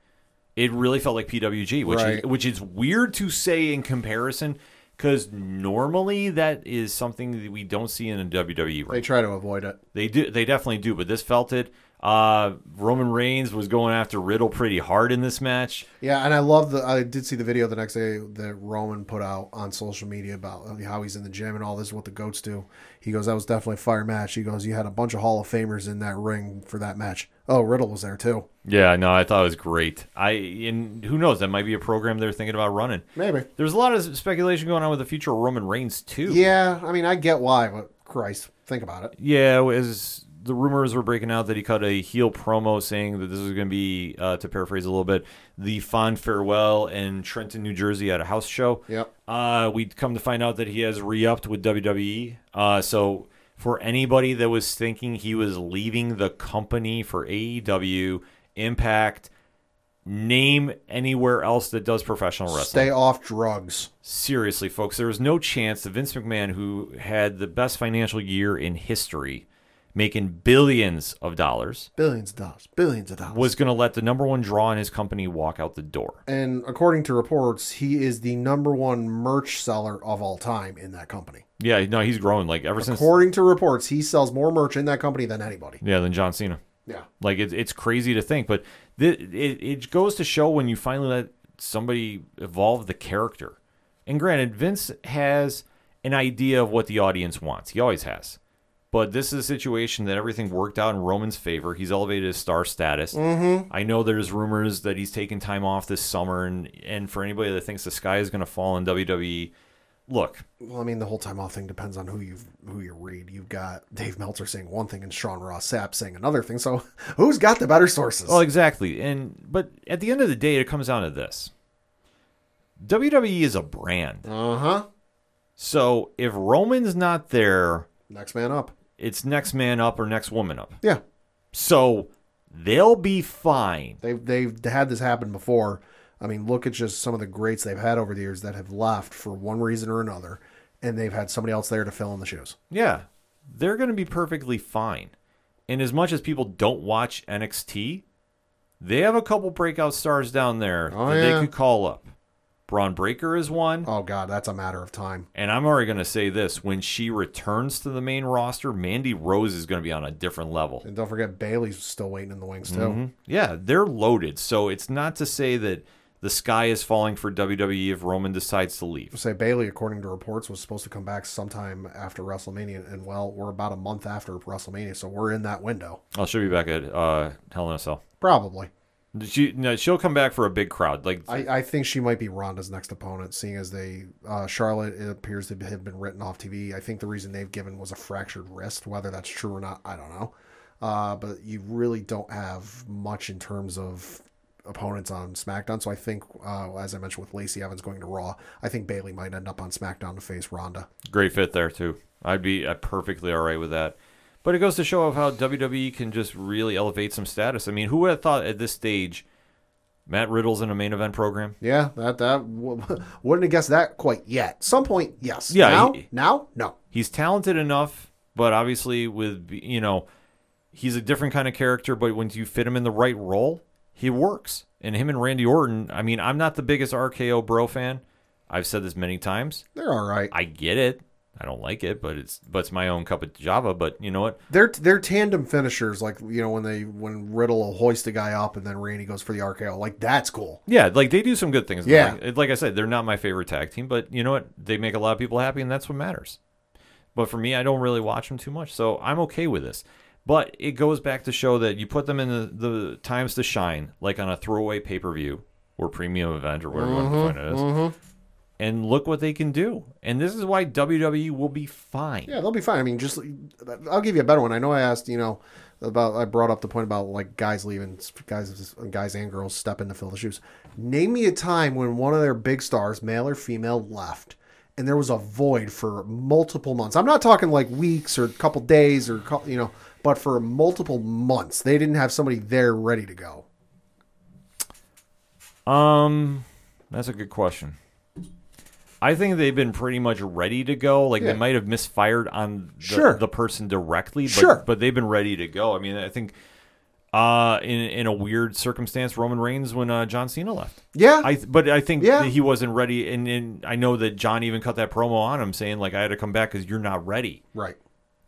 It really felt like PWG, which Right. is, which is weird to say in comparison because normally that is something that we don't see in a WWE. they try to avoid it They do, they definitely do, but this felt it. Uh, Roman Reigns was going after Riddle pretty hard in this match. Yeah, and I love the. I did see the video the next day that Roman put out on social media about how he's in the gym and all this. Is what the goats do. He goes, "That was definitely a fire match." He goes, "You had a bunch of Hall of Famers in that ring for that match. Oh, Riddle was there too. Yeah, no, I thought it was great. I and who knows, that might be a program they're thinking about running. Maybe. There's a lot of speculation going on with the future of Roman Reigns too. Yeah, I mean, I get why, but Christ, think about it. Yeah, as the rumors were breaking out that he cut a heel promo saying that this is going to be, uh, to paraphrase a little bit, the fond farewell in Trenton, New Jersey at a house show. Yep. Uh, we'd come to find out that he has re-upped with WWE. Uh, so for anybody that was thinking he was leaving the company for AEW, Impact, name anywhere else that does professional wrestling. Stay off drugs. Seriously, folks, there was no chance that Vince McMahon, who had the best financial year in history, making billions of dollars, Billions of dollars. Billions of dollars. was going to let the number one draw in his company walk out the door. and according to reports, he is the number one merch seller of all time in that company. Yeah, no, he's grown like ever since. According to reports, he sells more merch in that company than anybody. Yeah, than John Cena. Yeah. Like it's it's crazy to think, but th- it it goes to show when you finally let somebody evolve the character. And granted, Vince has an idea of what the audience wants. He always has. But this is a situation that everything worked out in Roman's favor. He's elevated his star status. Mm-hmm. I know there's rumors that he's taking time off this summer, and and for anybody that thinks the sky is going to fall in WWE, look, Well, I mean, the whole time off thing depends on who you who you read. You've got Dave Meltzer saying one thing and Sean Ross Sapp saying another thing. So, who's got the better sources? Well, exactly. And but at the end of the day, it comes down to this: WWE is a brand. uh huh. So if Roman's not there, Next man up. It's next man up or next woman up. Yeah, So they'll be fine. they've they've had this happen before. I mean, look at just some of the greats they've had over the years that have left for one reason or another, and they've had somebody else there to fill in the shoes. Yeah, they're going to be perfectly fine. And as much as people don't watch NXT, they have a couple breakout stars down there Oh, that yeah. they could call up. Bron Breakker is one. Oh God, that's a matter of time. And I'm already going to say this when she returns to the main roster, Mandy Rose is going to be on a different level. And don't forget, Bayley's still waiting in the wings too. Mhm. Yeah, they're loaded. So it's not to say that the sky is falling for WWE if Roman decides to leave. Say Bayley, according to reports, was supposed to come back sometime after WrestleMania, and well, we're about a month after WrestleMania, so we're in that window. Oh, she'll be back at uh, Hell in a Cell. Probably. She, no, she'll come back for a big crowd. Like I, I think she might be Ronda's next opponent, seeing as they uh, Charlotte it appears to have been written off TV. I think the reason they've given was a fractured wrist. Whether that's true or not, I don't know. Uh, but you really don't have much in terms of opponents on SmackDown. So I think, uh, as I mentioned with Lacey Evans going to Raw, I think Bayley might end up on SmackDown to face Ronda. great fit there too. I'd be uh, perfectly all right with that. But it goes to show of how WWE can just really elevate some status. I mean, who would have thought at this stage Matt Riddle's in a main event program? Yeah, that that wouldn't have guessed that quite yet. Some point, yes. Yeah, Now, he- now, no. He's talented enough, but obviously with you know, he's a different kind of character. But when you fit him in the right role, he works. And him and Randy Orton. I mean, I'm not the biggest RKO bro fan. I've said this many times. They're all right. I get it. I don't like it, but it's but it's my own cup of Java. But you know what? They're they're tandem finishers, like you know when they when Riddle will hoist a guy up and then Randy goes for the RKO. Like that's cool. Yeah, like they do some good things. Yeah. Like, like I said, they're not my favorite tag team, but you know what? They make a lot of people happy, and that's what matters. But for me, I don't really watch them too much, so I'm okay with this. But it goes back to show that you put them in the, the times to shine, like on a throwaway pay per view or premium event or whatever you want to mm-hmm. define it as. Mm-hmm. And look what they can do. And this is why WWE will be fine. Yeah, they'll be fine. I mean, just I'll give you a better one. I know I asked you know about I brought up the point about like guys leaving, guys guys and girls step in to fill the shoes. Name me a time when one of their big stars, male or female, left. And there was a void for multiple months. I'm not talking like weeks or a couple days or you know, but for multiple months, they didn't have somebody there ready to go. Um, that's a good question. I think they've been pretty much ready to go. Like Yeah. they might have misfired on the, Sure. the person directly, but, Sure. but they've been ready to go. I mean, I think uh, in in a weird circumstance, Roman Reigns when uh, John Cena left. Yeah, I but I think Yeah. that he wasn't ready, and, and I know that John even cut that promo on him saying like I had to come back because you're not ready. right.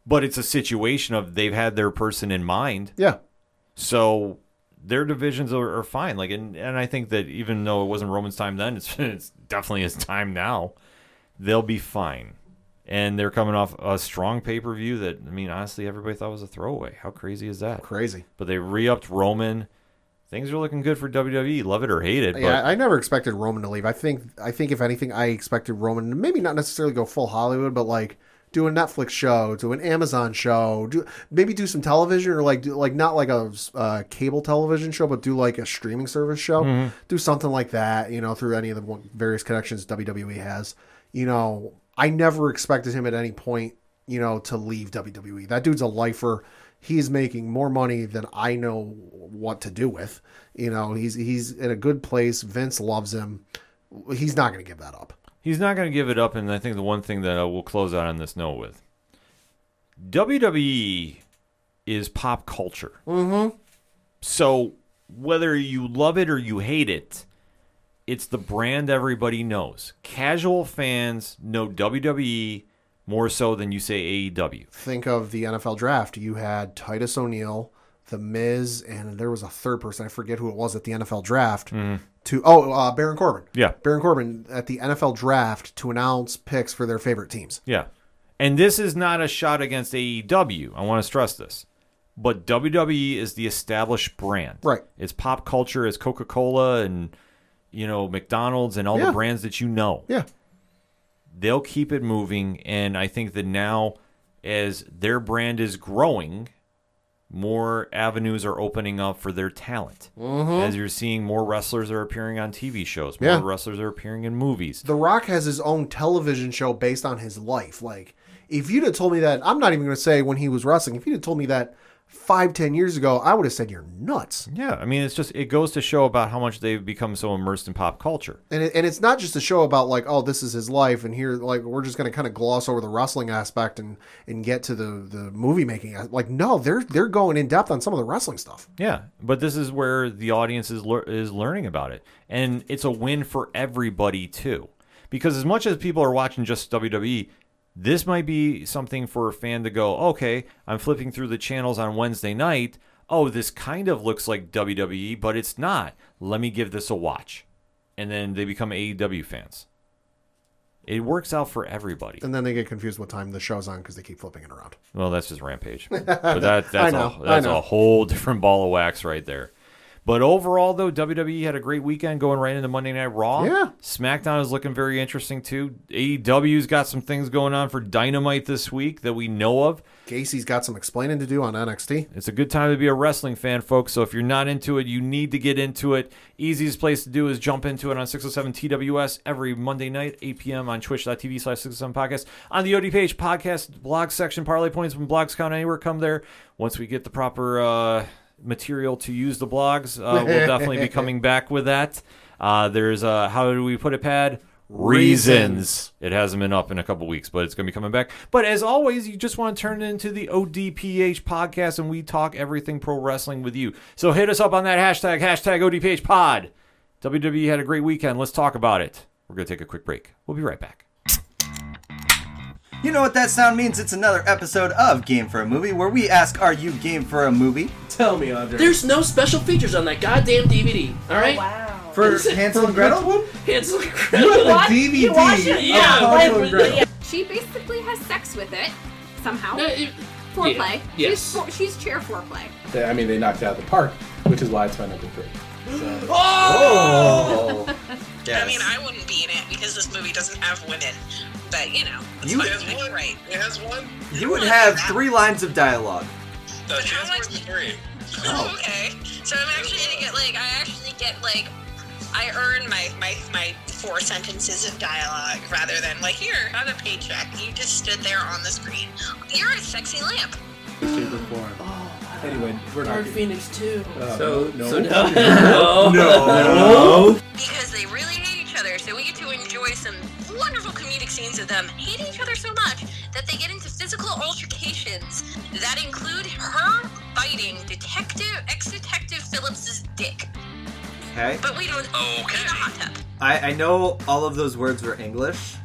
But it's a situation of they've had their person in mind, Yeah, so their divisions are, are fine. Like, and, and I think that even though it wasn't Roman's time then, it's it's definitely his time now. They'll be fine, and they're coming off a strong pay per view that I mean, honestly, everybody thought was a throwaway. How crazy is that? Crazy. But they re-upped Roman. Things are looking good for WWE. Love it or hate it, but Yeah, I never expected Roman to leave. I think I think if anything, I expected Roman to maybe not necessarily go full Hollywood, but like do a Netflix show, do an Amazon show, do maybe do some television or like do like not like a uh, cable television show, but do like a streaming service show, Mm-hmm. do something like that. You know, through any of the various connections WWE has. You know, I never expected him at any point, you know, to leave WWE. That dude's a lifer. He's making more money than I know what to do with. You know, he's he's in a good place. Vince loves him. He's not going to give that up. He's not going to give it up. And I think the one thing that I will close out on this note with WWE is pop culture. Mm-hmm. So whether you love it or you hate it, it's the brand everybody knows. Casual fans know WWE more so than you say AEW. Think of the NFL draft. You had Titus O'Neil, The Miz, and there was a third person. I forget who it was at the NFL draft. To oh, uh, Baron Corbin. Yeah. Baron Corbin at the NFL draft to announce picks for their favorite teams. Yeah. And this is not a shot against AEW. I want to stress this. But WWE is the established brand. Right. It's pop culture, it's Coca Cola and, you know, McDonald's and all Yeah. the brands that you know. Yeah. They'll keep it moving. And I think that now, as their brand is growing, more avenues are opening up for their talent. Mm-hmm. As you're seeing more wrestlers are appearing on TV shows, more Yeah. wrestlers are appearing in movies. The Rock has his own television show based on his life. Like, if you'd have told me that, I'm not even going to say when he was wrestling. If you'd have told me that five, ten years ago, I would have said you're nuts. Yeah, I mean, it's just it goes to show about how much they've become so immersed in pop culture. And it, and it's not just a show about like, oh, this is his life, and here, like, we're just going to kind of gloss over the wrestling aspect and and get to the the movie making. Like, no, they're they're going in depth on some of the wrestling stuff. Yeah, but this is where the audience is lear- is learning about it, and it's a win for everybody too. Because as much as people are watching just WWE, this might be something for a fan to go, okay, I'm flipping through the channels on Wednesday night. Oh, this kind of looks like WWE, but it's not. Let me give this a watch, and then they become AEW fans. It works out for everybody. And then they get confused what time the show's on because they keep flipping it around. Well, that's just Rampage. But that, that's, I know, a, that's a whole different ball of wax right there. But overall, though, WWE had a great weekend going right into Monday Night Raw. Yeah. SmackDown is looking very interesting, too. AEW's got some things going on for Dynamite this week that we know of. Casey's got some explaining to do on NXT. It's a good time to be a wrestling fan, folks. So if you're not into it, you need to get into it. Easiest place to do is jump into it on 607 TWS every Monday night, 8 p.m. on twitch.tv slash 607 podcast. On the OD page, podcast blog section, parlay points when blogs count anywhere, come there. Once we get the proper uh, material to use the blogs, uh, we'll definitely be coming back with that. Uh, there's, uh, how do we put it, Pad? Reasons. It hasn't been up in a couple weeks, but it's going to be coming back. But as always, you just want to turn it into the ODPH podcast, and we talk everything pro wrestling with you. So hit us up on that hashtag, hashtag ODPH pod. WWE had a great weekend. Let's talk about it. We're going to take a quick break. We'll be right back. You know what that sound means? It's another episode of Game for a Movie where we ask, Are you game for a movie? Tell me, Andre. There's no special features on that goddamn DVD. All right. Wow. For Hansel and Gretel? Cancel. You have a DVD You watch it? of Yeah, Hansel and Gretel. She basically has sex with it somehow. No, it- Foreplay. yeah, yes. She's, for, she's chair foreplay. They- I mean, they knocked it out of the park, which is why it's my number three. So, Oh! I mean, I wouldn't be in it because this movie doesn't have women. But you know, it's You- fine. It has You're right. It has one. You would have three lines of dialogue. No, But how much- more than three. Oh. Okay, so I'm actually gonna get like I actually get like I earn my my my four sentences of dialogue rather than like here have a paycheck. You just stood there on the screen. You're a sexy lamp. shape or form. Oh, Anyway, we're not. Dark Phoenix too. Uh, so no. so no. No. because they really hate each other. So we get to enjoy some wonderful comedic scenes of them hating each other so much that they get into physical altercations that include her biting detective ex-detective Phillips's dick. Okay. But we don't in a hot tub. I, I know all of those words were English,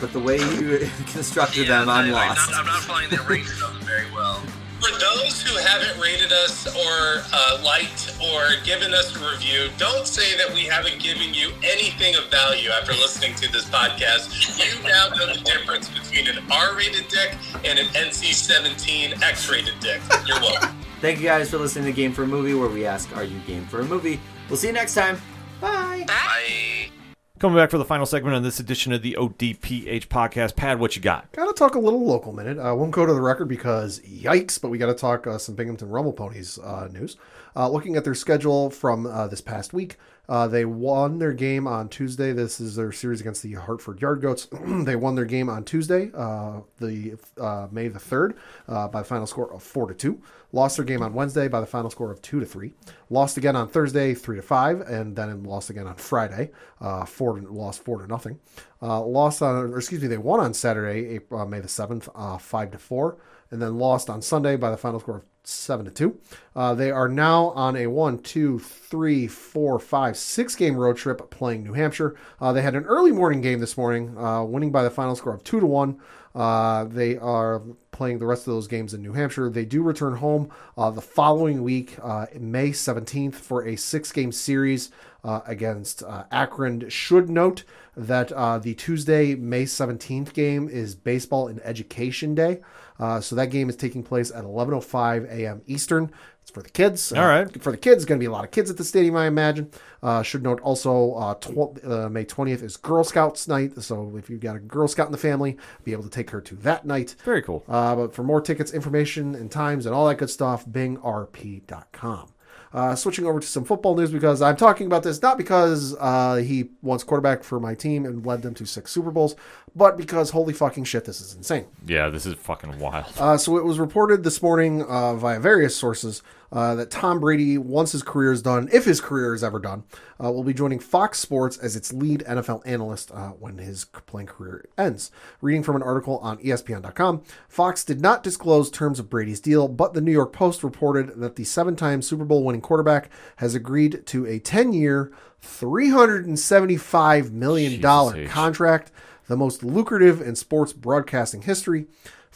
but the way you constructed them, I'm I, lost. am not, I'm not following the arrangement of them very well. For those who haven't rated us or uh, liked or given us a review, don't say that we haven't given you anything of value after listening to this podcast. You now know the difference between an R-rated dick and an NC-17 X-rated dick. You're welcome. Thank you guys for listening to Game for a Movie, where we ask, Are you game for a movie? We'll see you next time. Bye. Bye. Coming back for the final segment on this edition of the ODPH podcast. Pad, what you got? Gotta talk a little local minute. I won't go to the record because yikes, but we gotta talk uh, some Binghamton Rumble Ponies uh, news. Uh, looking at their schedule from uh, this past week, uh, they won their game on Tuesday. This is their series against the Hartford Yard Goats. they won their game on Tuesday, uh, the uh, May the third, uh, by final score of four to two. Lost their game on Wednesday by the final score of two to three. Lost again on Thursday, three to five, and then lost again on Friday, uh, four lost four to nothing. Uh, lost on, or excuse me, they won on Saturday, April, uh, May the seventh, uh, five to four, and then lost on Sunday by the final score of seven to two. Uh, they are now on a one, two, three, four, five, six game road trip playing New Hampshire. Uh, they had an early morning game this morning, uh, winning by the final score of two to one. Uh, they are playing the rest of those games in New Hampshire. They do return home uh, the following week, uh, May 17th, for a six game series uh, against uh, Akron. Should note that uh, the Tuesday, May 17th game is Baseball and Education Day. Uh, so that game is taking place at 11:05 a.m. Eastern. It's for the kids. All right. For the kids, going to be a lot of kids at the stadium, I imagine. Uh, should note also, uh, tw- uh, May 20th is Girl Scouts night. So if you've got a Girl Scout in the family, be able to take her to that night. Very cool. Uh, but for more tickets, information, and times, and all that good stuff, bingrp.com. Uh, switching over to some football news because I'm talking about this not because uh, he once quarterback for my team and led them to six Super Bowls, but because holy fucking shit, this is insane. Yeah, this is fucking wild. Uh, so it was reported this morning uh, via various sources uh, that Tom Brady, once his career is done, if his career is ever done, uh, will be joining Fox Sports as its lead NFL analyst uh, when his playing career ends. Reading from an article on ESPN.com, Fox did not disclose terms of Brady's deal, but the New York Post reported that the seven-time Super Bowl winning quarterback has agreed to a 10-year, $375 million Jesus H. contract, the most lucrative in sports broadcasting history.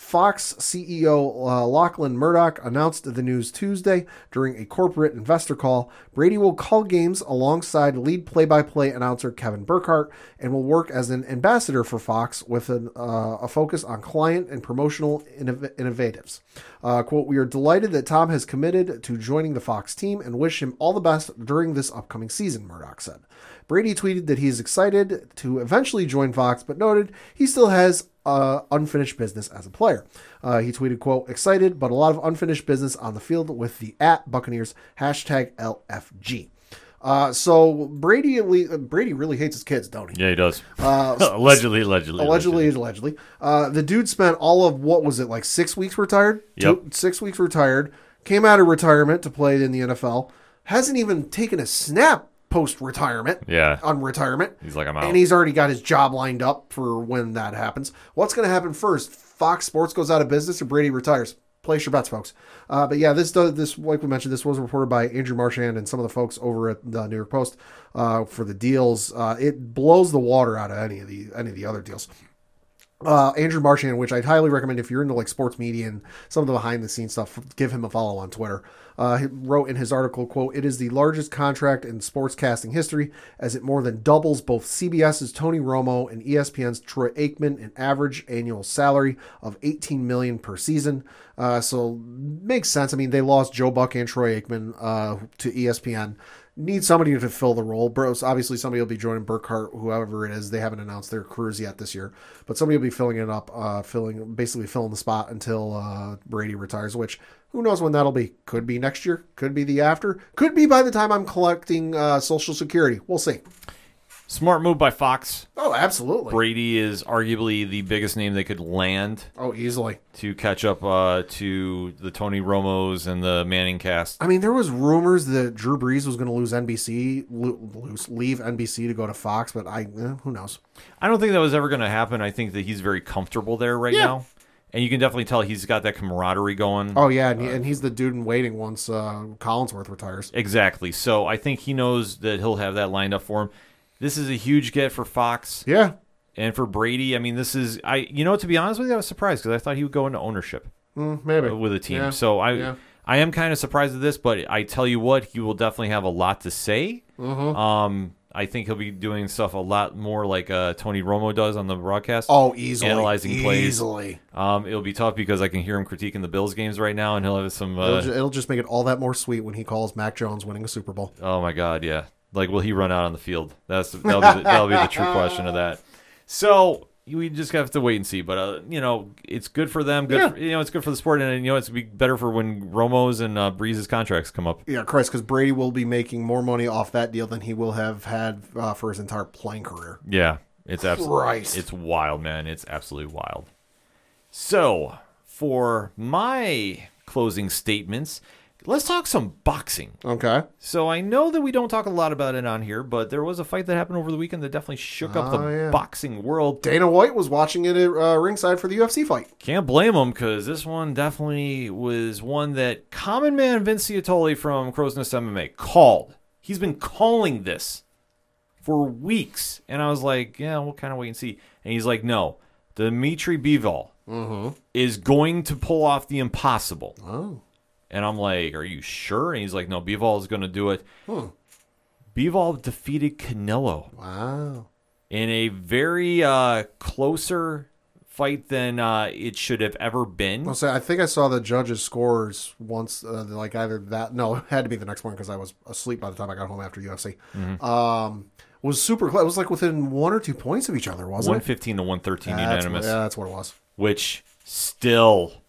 Fox CEO uh, Lachlan Murdoch announced the news Tuesday during a corporate investor call. Brady will call games alongside lead play by play announcer Kevin Burkhardt and will work as an ambassador for Fox with an, uh, a focus on client and promotional innov- innovatives. Uh, quote, We are delighted that Tom has committed to joining the Fox team and wish him all the best during this upcoming season, Murdoch said. Brady tweeted that he is excited to eventually join Fox, but noted he still has uh, unfinished business as a player. Uh, he tweeted, quote, excited, but a lot of unfinished business on the field with the at Buccaneers hashtag LFG. Uh, so Brady Brady really hates his kids, don't he? Yeah, he does. Uh, allegedly, allegedly, allegedly, allegedly. Uh, the dude spent all of what was it like six weeks retired? Yep. Two- six weeks retired. Came out of retirement to play in the NFL. Hasn't even taken a snap post retirement. Yeah. On retirement. He's like, I'm out. And he's already got his job lined up for when that happens. What's going to happen first? Fox Sports goes out of business or Brady retires? Place your bets, folks. Uh, but yeah, this does this like we mentioned, this was reported by Andrew Marchand and some of the folks over at the New York Post uh, for the deals. Uh, it blows the water out of any of the any of the other deals. Uh, Andrew Marchand, which I'd highly recommend if you're into like sports media and some of the behind the scenes stuff, give him a follow on Twitter. Uh, wrote in his article, quote, it is the largest contract in sportscasting history as it more than doubles both CBS's Tony Romo and ESPN's Troy Aikman an average annual salary of 18 million per season. Uh, so makes sense. I mean, they lost Joe Buck and Troy Aikman uh, to ESPN need somebody to fill the role. Bros, obviously somebody will be joining Burkhardt, whoever it is. They haven't announced their crews yet this year, but somebody will be filling it up, uh, filling basically filling the spot until uh, Brady retires. Which who knows when that'll be? Could be next year. Could be the after. Could be by the time I'm collecting uh, Social Security. We'll see. Smart move by Fox. Oh, absolutely. Brady is arguably the biggest name they could land Oh, easily. to catch up uh, to the Tony Romos and the ManningCast. I mean, there was rumors that Drew Brees was going to lose NBC, lose, leave NBC to go to Fox, but I eh, who knows. I don't think that was ever going to happen. I think that he's very comfortable there right Yeah. now. And you can definitely tell he's got that camaraderie going. Oh yeah, and, he, and he's the dude in waiting once uh, Collinsworth retires. Exactly. So I think he knows that he'll have that lined up for him. This is a huge get for Fox. Yeah. And for Brady, I mean, this is I. You know, to be honest with you, I was surprised because I thought he would go into ownership. Mm, maybe uh, with a team. Yeah, So I yeah. I am kind of surprised at this, but I tell you what, he will definitely have a lot to say. Mhm. Um, I think he'll be doing stuff a lot more like uh, Tony Romo does on the broadcast. Oh, easily, analyzing plays. easily. Um, it'll be tough because I can hear him critiquing the Bills games right now, and he'll have some. It'll, Uh, ju- it'll just make it all that more sweet when he calls Mac Jones winning a Super Bowl. oh my God, yeah. Like, will he run out on the field? That's that'll be the, that'll be the true question of that. So we just have to wait and see. But uh, you know, it's good for them. Good, Yeah. for, you know, it's good for the sport, and you know, it's be better for when Romo's and uh, Brees's contracts come up. Yeah, Christ, because Brady will be making more money off that deal than he will have had uh, for his entire playing career. Yeah, it's absolutely it's wild, man. It's absolutely wild. So, for my closing statements, let's talk some boxing. Okay. So I know that we don't talk a lot about it on here, but there was a fight that happened over the weekend that definitely shook up the Oh, yeah. boxing world. Dana White was watching it at uh, ringside for the UFC fight. Can't blame him because this one definitely was one that Common Man Vince Ciotoli from Crow's Nest MMA called. He's been calling this for weeks, and I was like, "Yeah, we'll kind of wait and see." And he's like, "No, Dmitry Bivol is going to pull off the impossible." Oh. And I'm like, "Are you sure?" And he's like, "No, Bivol is going to do it." Hmm. Bivol defeated Canelo Wow. in a very uh, closer fight than uh, it should have ever been. I'll say I think I saw the judges' scores once, uh, like either that. No, it had to be the next one because I was asleep by the time I got home after UFC. Mhm. Um, was super close. It was like within one or two points of each other, wasn't One it? fifteen to one thirteen Yeah, that's unanimous. what- yeah, that's what it was. Which still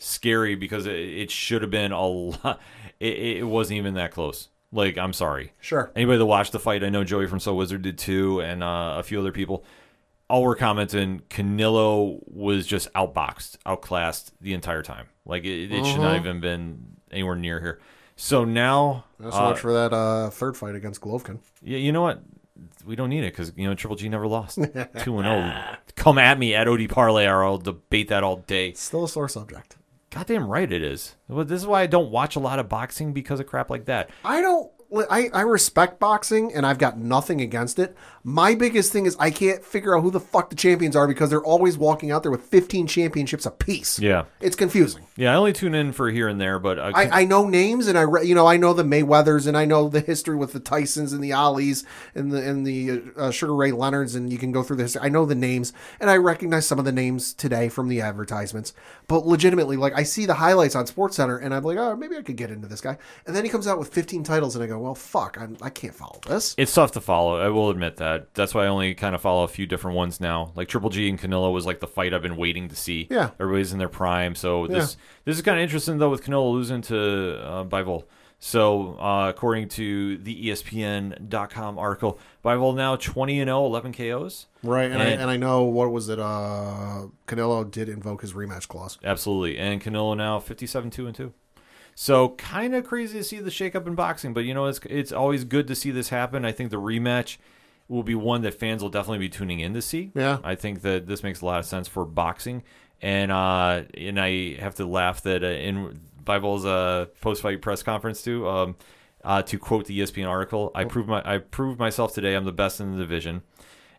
scary because it, it should have been a lot. It, it wasn't even that close. Like I'm sorry. Sure. Anybody that watched the fight, I know Joey from So Wizard did too, and uh, a few other people. All were commenting Canelo was just outboxed, outclassed the entire time. Like it, it should not Mhm. even been anywhere near here. So now, Not so uh, much for that uh, third fight against Golovkin. yeah, you know what? We don't need it because you know Triple G never lost. Two and zero. Come at me at OD Parlay, or I'll debate that all day. Still a sore subject. Goddamn right it is. Well, this is why I don't watch a lot of boxing because of crap like that. I don't. I, I respect boxing and I've got nothing against it. My biggest thing is I can't figure out who the fuck the champions are because they're always walking out there with 15 championships apiece. Yeah, It's confusing. yeah. I only tune in for here and there, but uh, I, I know names and I re, you know I know the Mayweathers and I know the history with the Tysons and the Alis and the and the uh, Sugar Ray Leonards and you can go through this. I know the names and I recognize some of the names today from the advertisements. But legitimately, like I see the highlights on Sports Center and I'm like, oh, maybe I could get into this guy. And then he comes out with 15 titles and I go, well, fuck, I'm, I can't follow this. It's tough to follow. I will admit that. That's why I only kind of follow a few different ones now. Like Triple G and Canelo was like the fight I've been waiting to see. Yeah. everybody's in their prime. So this this is kind of interesting though with Canelo losing to uh, Bivol. So uh, according to the ESPN.com article, Bivol now 20 and 0, 11 KOs. Right, and, I, and I know what was it? Uh, Canelo did invoke his rematch clause. Absolutely. And Canelo now 57 2 and 2. So kind of crazy to see the shakeup in boxing, but you know it's it's always good to see this happen. I think the rematch will be one that fans will definitely be tuning in to see. Yeah. I think that this makes a lot of sense for boxing, and uh, and I have to laugh that uh, in Bivol's uh, post fight press conference too. Um, uh, to quote the ESPN article, I proved my I proved myself today. I'm the best in the division.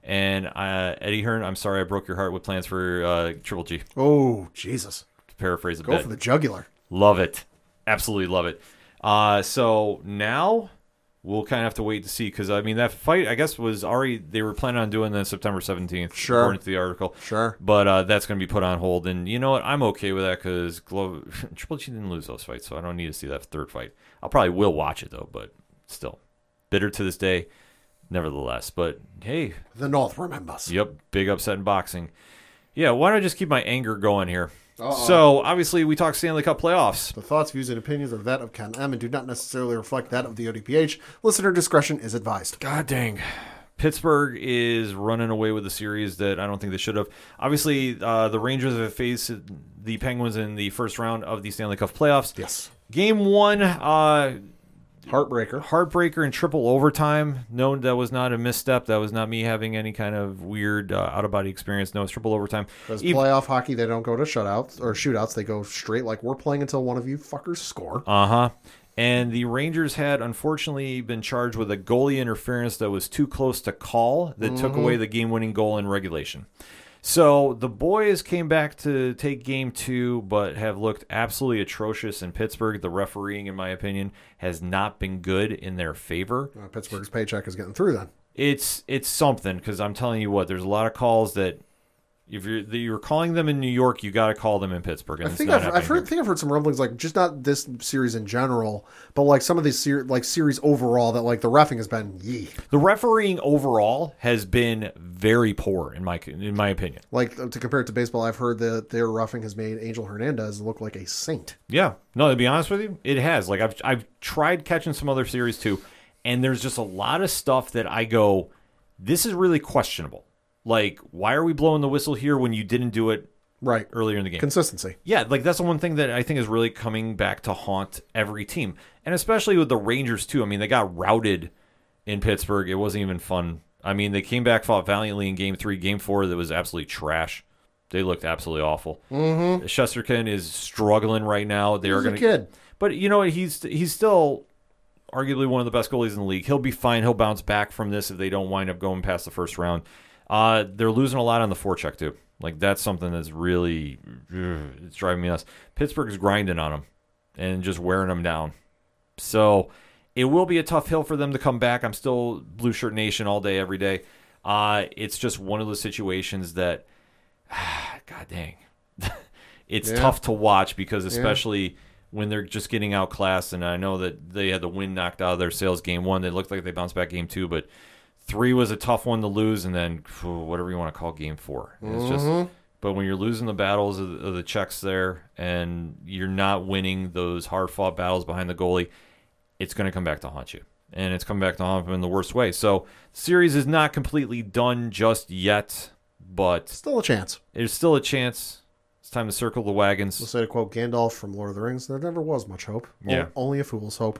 And uh, Eddie Hearn, I'm sorry I broke your heart with plans for uh, Triple G. Oh, Jesus. To paraphrase a Go bit. for the jugular. Love it. Absolutely love it. Uh, so now we'll kind of have to wait to see because I mean that fight I guess was already they were planning on doing that September 17th. Sure. According to the article. Sure. But uh, that's going to be put on hold, and you know what? I'm okay with that because Glo- Triple G didn't lose those fights, so I don't need to see that third fight. I'll probably will watch it though, but still bitter to this day. Nevertheless, but hey, The North remembers. Yep, big upset in boxing. Yeah, why don't I just keep my anger going here? Uh-oh. So obviously we talk Stanley Cup playoffs. The thoughts, views, and opinions are that of Ken M and do not necessarily reflect that of the ODPH. Listener discretion is advised. God dang. Pittsburgh is running away with a series that I don't think they should have. Obviously, uh, the Rangers have faced the Penguins in the first round of the Stanley Cup playoffs. Yes. Game one, uh, Heartbreaker. heartbreaker in triple overtime. No, that was not a misstep. That was not me having any kind of weird uh, out of body experience. No, it's triple overtime. Because Even- playoff hockey, they don't go to shutouts or shootouts. They go straight like we're playing until one of you fuckers score. Uh huh. And the Rangers had unfortunately been charged with a goalie interference that was too close to call that took Mhm. away the game winning goal in regulation. So the boys came back to take game two, but have looked absolutely atrocious in Pittsburgh. The refereeing, in my opinion, has not been good in their favor. Uh, Pittsburgh's paycheck is getting through then. It's it's something because I'm telling you what, there's a lot of calls that if you're you're calling them in New York, you got to call them in Pittsburgh. I think I've, I've heard think I've heard some rumblings like just not this series in general, but like some of these ser- like series overall that like the refing has been yee. the refereeing overall has been very poor in my in my opinion. Like to compare it to baseball, I've heard that their roughing has made Angel Hernandez look like a saint. Yeah, no. To be honest with you, it has. Like I've I've tried catching some other series too, and there's just a lot of stuff that I go, this is really questionable. Like, why are we blowing the whistle here when you didn't do it Right. earlier in the game? Consistency. Yeah, like that's the one thing that I think is really coming back to haunt every team, and especially with the Rangers too. I mean, they got routed in Pittsburgh. It wasn't even fun. I mean, they came back, fought valiantly in Game Three, Game Four. That was absolutely trash. They looked absolutely awful. Mm-hmm. Shesterkin is struggling right now. They are He's a going kid. but you know? He's he's still arguably one of the best goalies in the league. He'll be fine. He'll bounce back from this if they don't wind up going past the first round. Uh, they're losing a lot on the forecheck too. Like that's something that's really ugh, it's driving me nuts. Pittsburgh's grinding on them and just wearing them down. So it will be a tough hill for them to come back. I'm still blue shirt nation all day, every day. Uh, it's just one of those situations that, God dang, it's Yeah. tough to watch because especially when they're just getting outclassed. And I know that they had the wind knocked out of their sails game one. They looked like they bounced back game two, but three was a tough one to lose. And then phew, whatever you want to call game four, it's just. Mm-hmm. But when you're losing the battles of the, of the checks there, and you're not winning those hard fought battles behind the goalie, it's going to come back to haunt you. And it's come back to haunt him in the worst way. So, series is not completely done just yet, but Still a chance. there's still a chance. It's time to circle the wagons. We'll say to quote Gandalf from Lord of the Rings, there never was much hope. Yeah. only a fool's hope.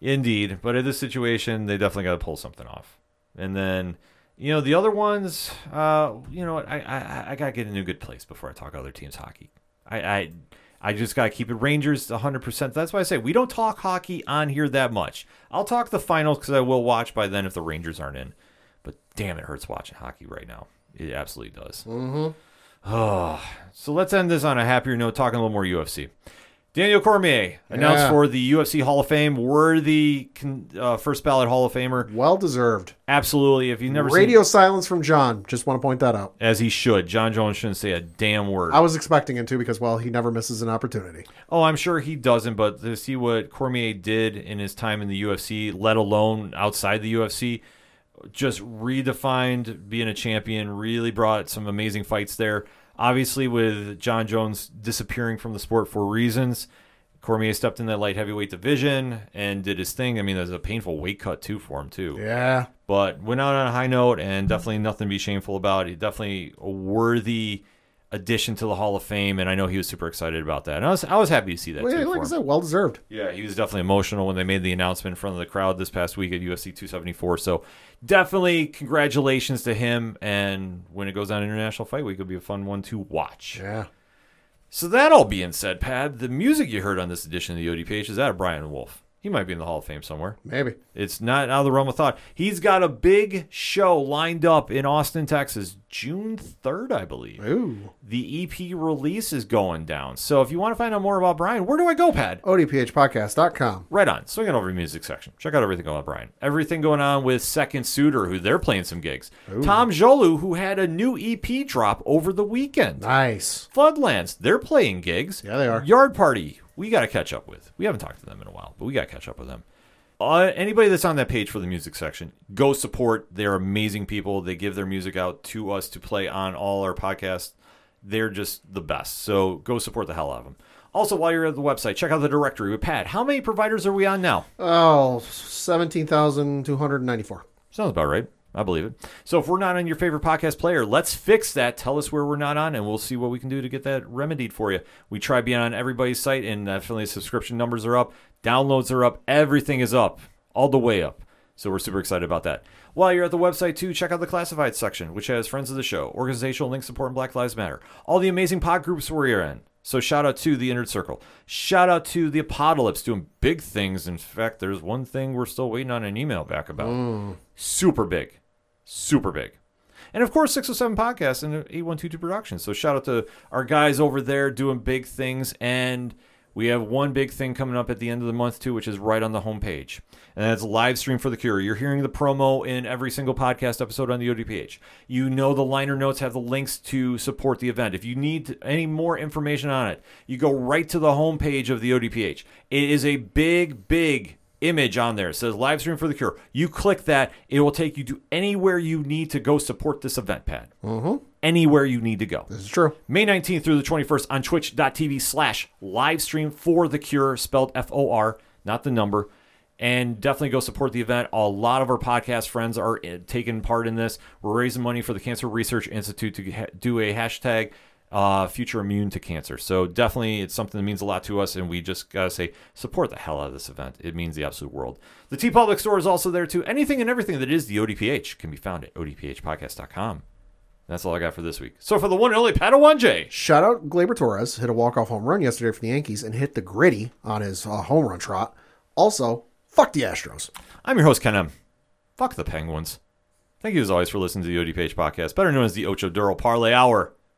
Indeed. But in this situation, they definitely got to pull something off. And then, you know, the other ones, uh, you know what? I, I, I got to get in a good place before I talk other teams' hockey. I, I, I just got to keep it Rangers 100%. That's why I say we don't talk hockey on here that much. I'll talk the finals because I will watch by then if the Rangers aren't in. But damn, it hurts watching hockey right now. It absolutely does. Mm-hmm. Oh, so let's end this on a happier note, talking a little more UFC. Daniel Cormier announced Yeah. for the UFC Hall of Fame, worthy uh, first ballot Hall of Famer. Well deserved. Absolutely. If you've never Radio seen, silence from Jon. Just want to point that out. as he should, Jon Jones shouldn't say a damn word. I was expecting him to because, well, he never misses an opportunity. Oh, I'm sure he doesn't, but to see what Cormier did in his time in the UFC, let alone outside the UFC, just redefined being a champion, really brought some amazing fights there. Obviously, with Jon Jones disappearing from the sport for reasons, Cormier stepped in that light heavyweight division and did his thing. I mean, there's a painful weight cut too for him too Yeah. but went out on a high note and definitely nothing to be shameful about. He definitely a worthy addition to the Hall of Fame, and I know he was super excited about that. And I was I was happy to see that. Well, too yeah, like I said, well deserved. Yeah, he was definitely emotional when they made the announcement in front of the crowd this past week at UFC 274. So definitely congratulations to him. And when it goes on International Fight Week, it'll be a fun one to watch. Yeah. So that all being said, Pad, the music you heard on this edition of the ODPH is that of Brian Wolf. He might be in the Hall of Fame somewhere. Maybe. It's not out of the realm of thought. He's got a big show lined up in Austin, Texas, June 3rd, I believe. Ooh. The EP release is going down. So if you want to find out more about Brian, where do I go, Pad? ODPHpodcast.com. Right on. Swing it over to the music section. Check out everything going on, Brian. Everything going on with Second Suitor, who they're playing some gigs. Tom Jolu, who had a new EP drop over the weekend. Nice. Floodlands, they're playing gigs. Yeah, they are. Yard Party, we got to catch up with. We haven't talked to them in a while, but we got to catch up with them. Uh, anybody that's on that page for the music section, go support. They're amazing people. They give their music out to us to play on all our podcasts. They're just the best. So go support the hell out of them. Also, while you're at the website, check out the directory with Pat. How many providers are we on now? Oh, 17,294. Sounds about right. I believe it. So if we're not on your favorite podcast player, let's fix that. Tell us where we're not on, and we'll see what we can do to get that remedied for you. We try being on everybody's site, and definitely subscription numbers are up, downloads are up, everything is up, all the way up. So we're super excited about that. While you're at the website too, check out the classified section, which has friends of the show, organizational links supporting Black Lives Matter, all the amazing pod groups we're in. So shout out to the Inner Circle. Shout out to the Apocalypse doing big things. In fact, there's one thing we're still waiting on an email back about. Mm. Super big. Super big. And of course, 607 Podcasts and 8122 Productions. So shout out to our guys over there doing big things. And we have one big thing coming up at the end of the month, too, which is right on the homepage. And that's live stream for the cure. You're hearing the promo in every single podcast episode on the ODPH. You know the liner notes have the links to support the event. If you need any more information on it, you go right to the homepage of the ODPH. It is a big, big image on there. It says live stream for the cure. You click that, it will take you to anywhere you need to go support this event, Pat. Mm-hmm. Anywhere you need to go. This is true. May 19th through the 21st on twitch.tv slash live stream for the cure, spelled F O R, not the number. And definitely go support the event. A lot of our podcast friends are uh, taking part in this. We're raising money for the Cancer Research Institute to do a hashtag uh, future immune to cancer. So definitely, it's something that means a lot to us, and we just gotta say support the hell out of this event. It means the absolute world. The TeePublic store is also there too. Anything and everything that is the ODPH can be found at odphpodcast.com. That's all I got for this week. So for the one and only Padawan J. Shout out Gleyber Torres, hit a walk-off home run yesterday for the Yankees and hit the griddy on his uh, home run trot. Also, fuck the Astros. I'm your host, Ken M. Fuck the Penguins. Thank you as always for listening to the ODPH podcast, better known as the Ocho Duro Parlay Hour.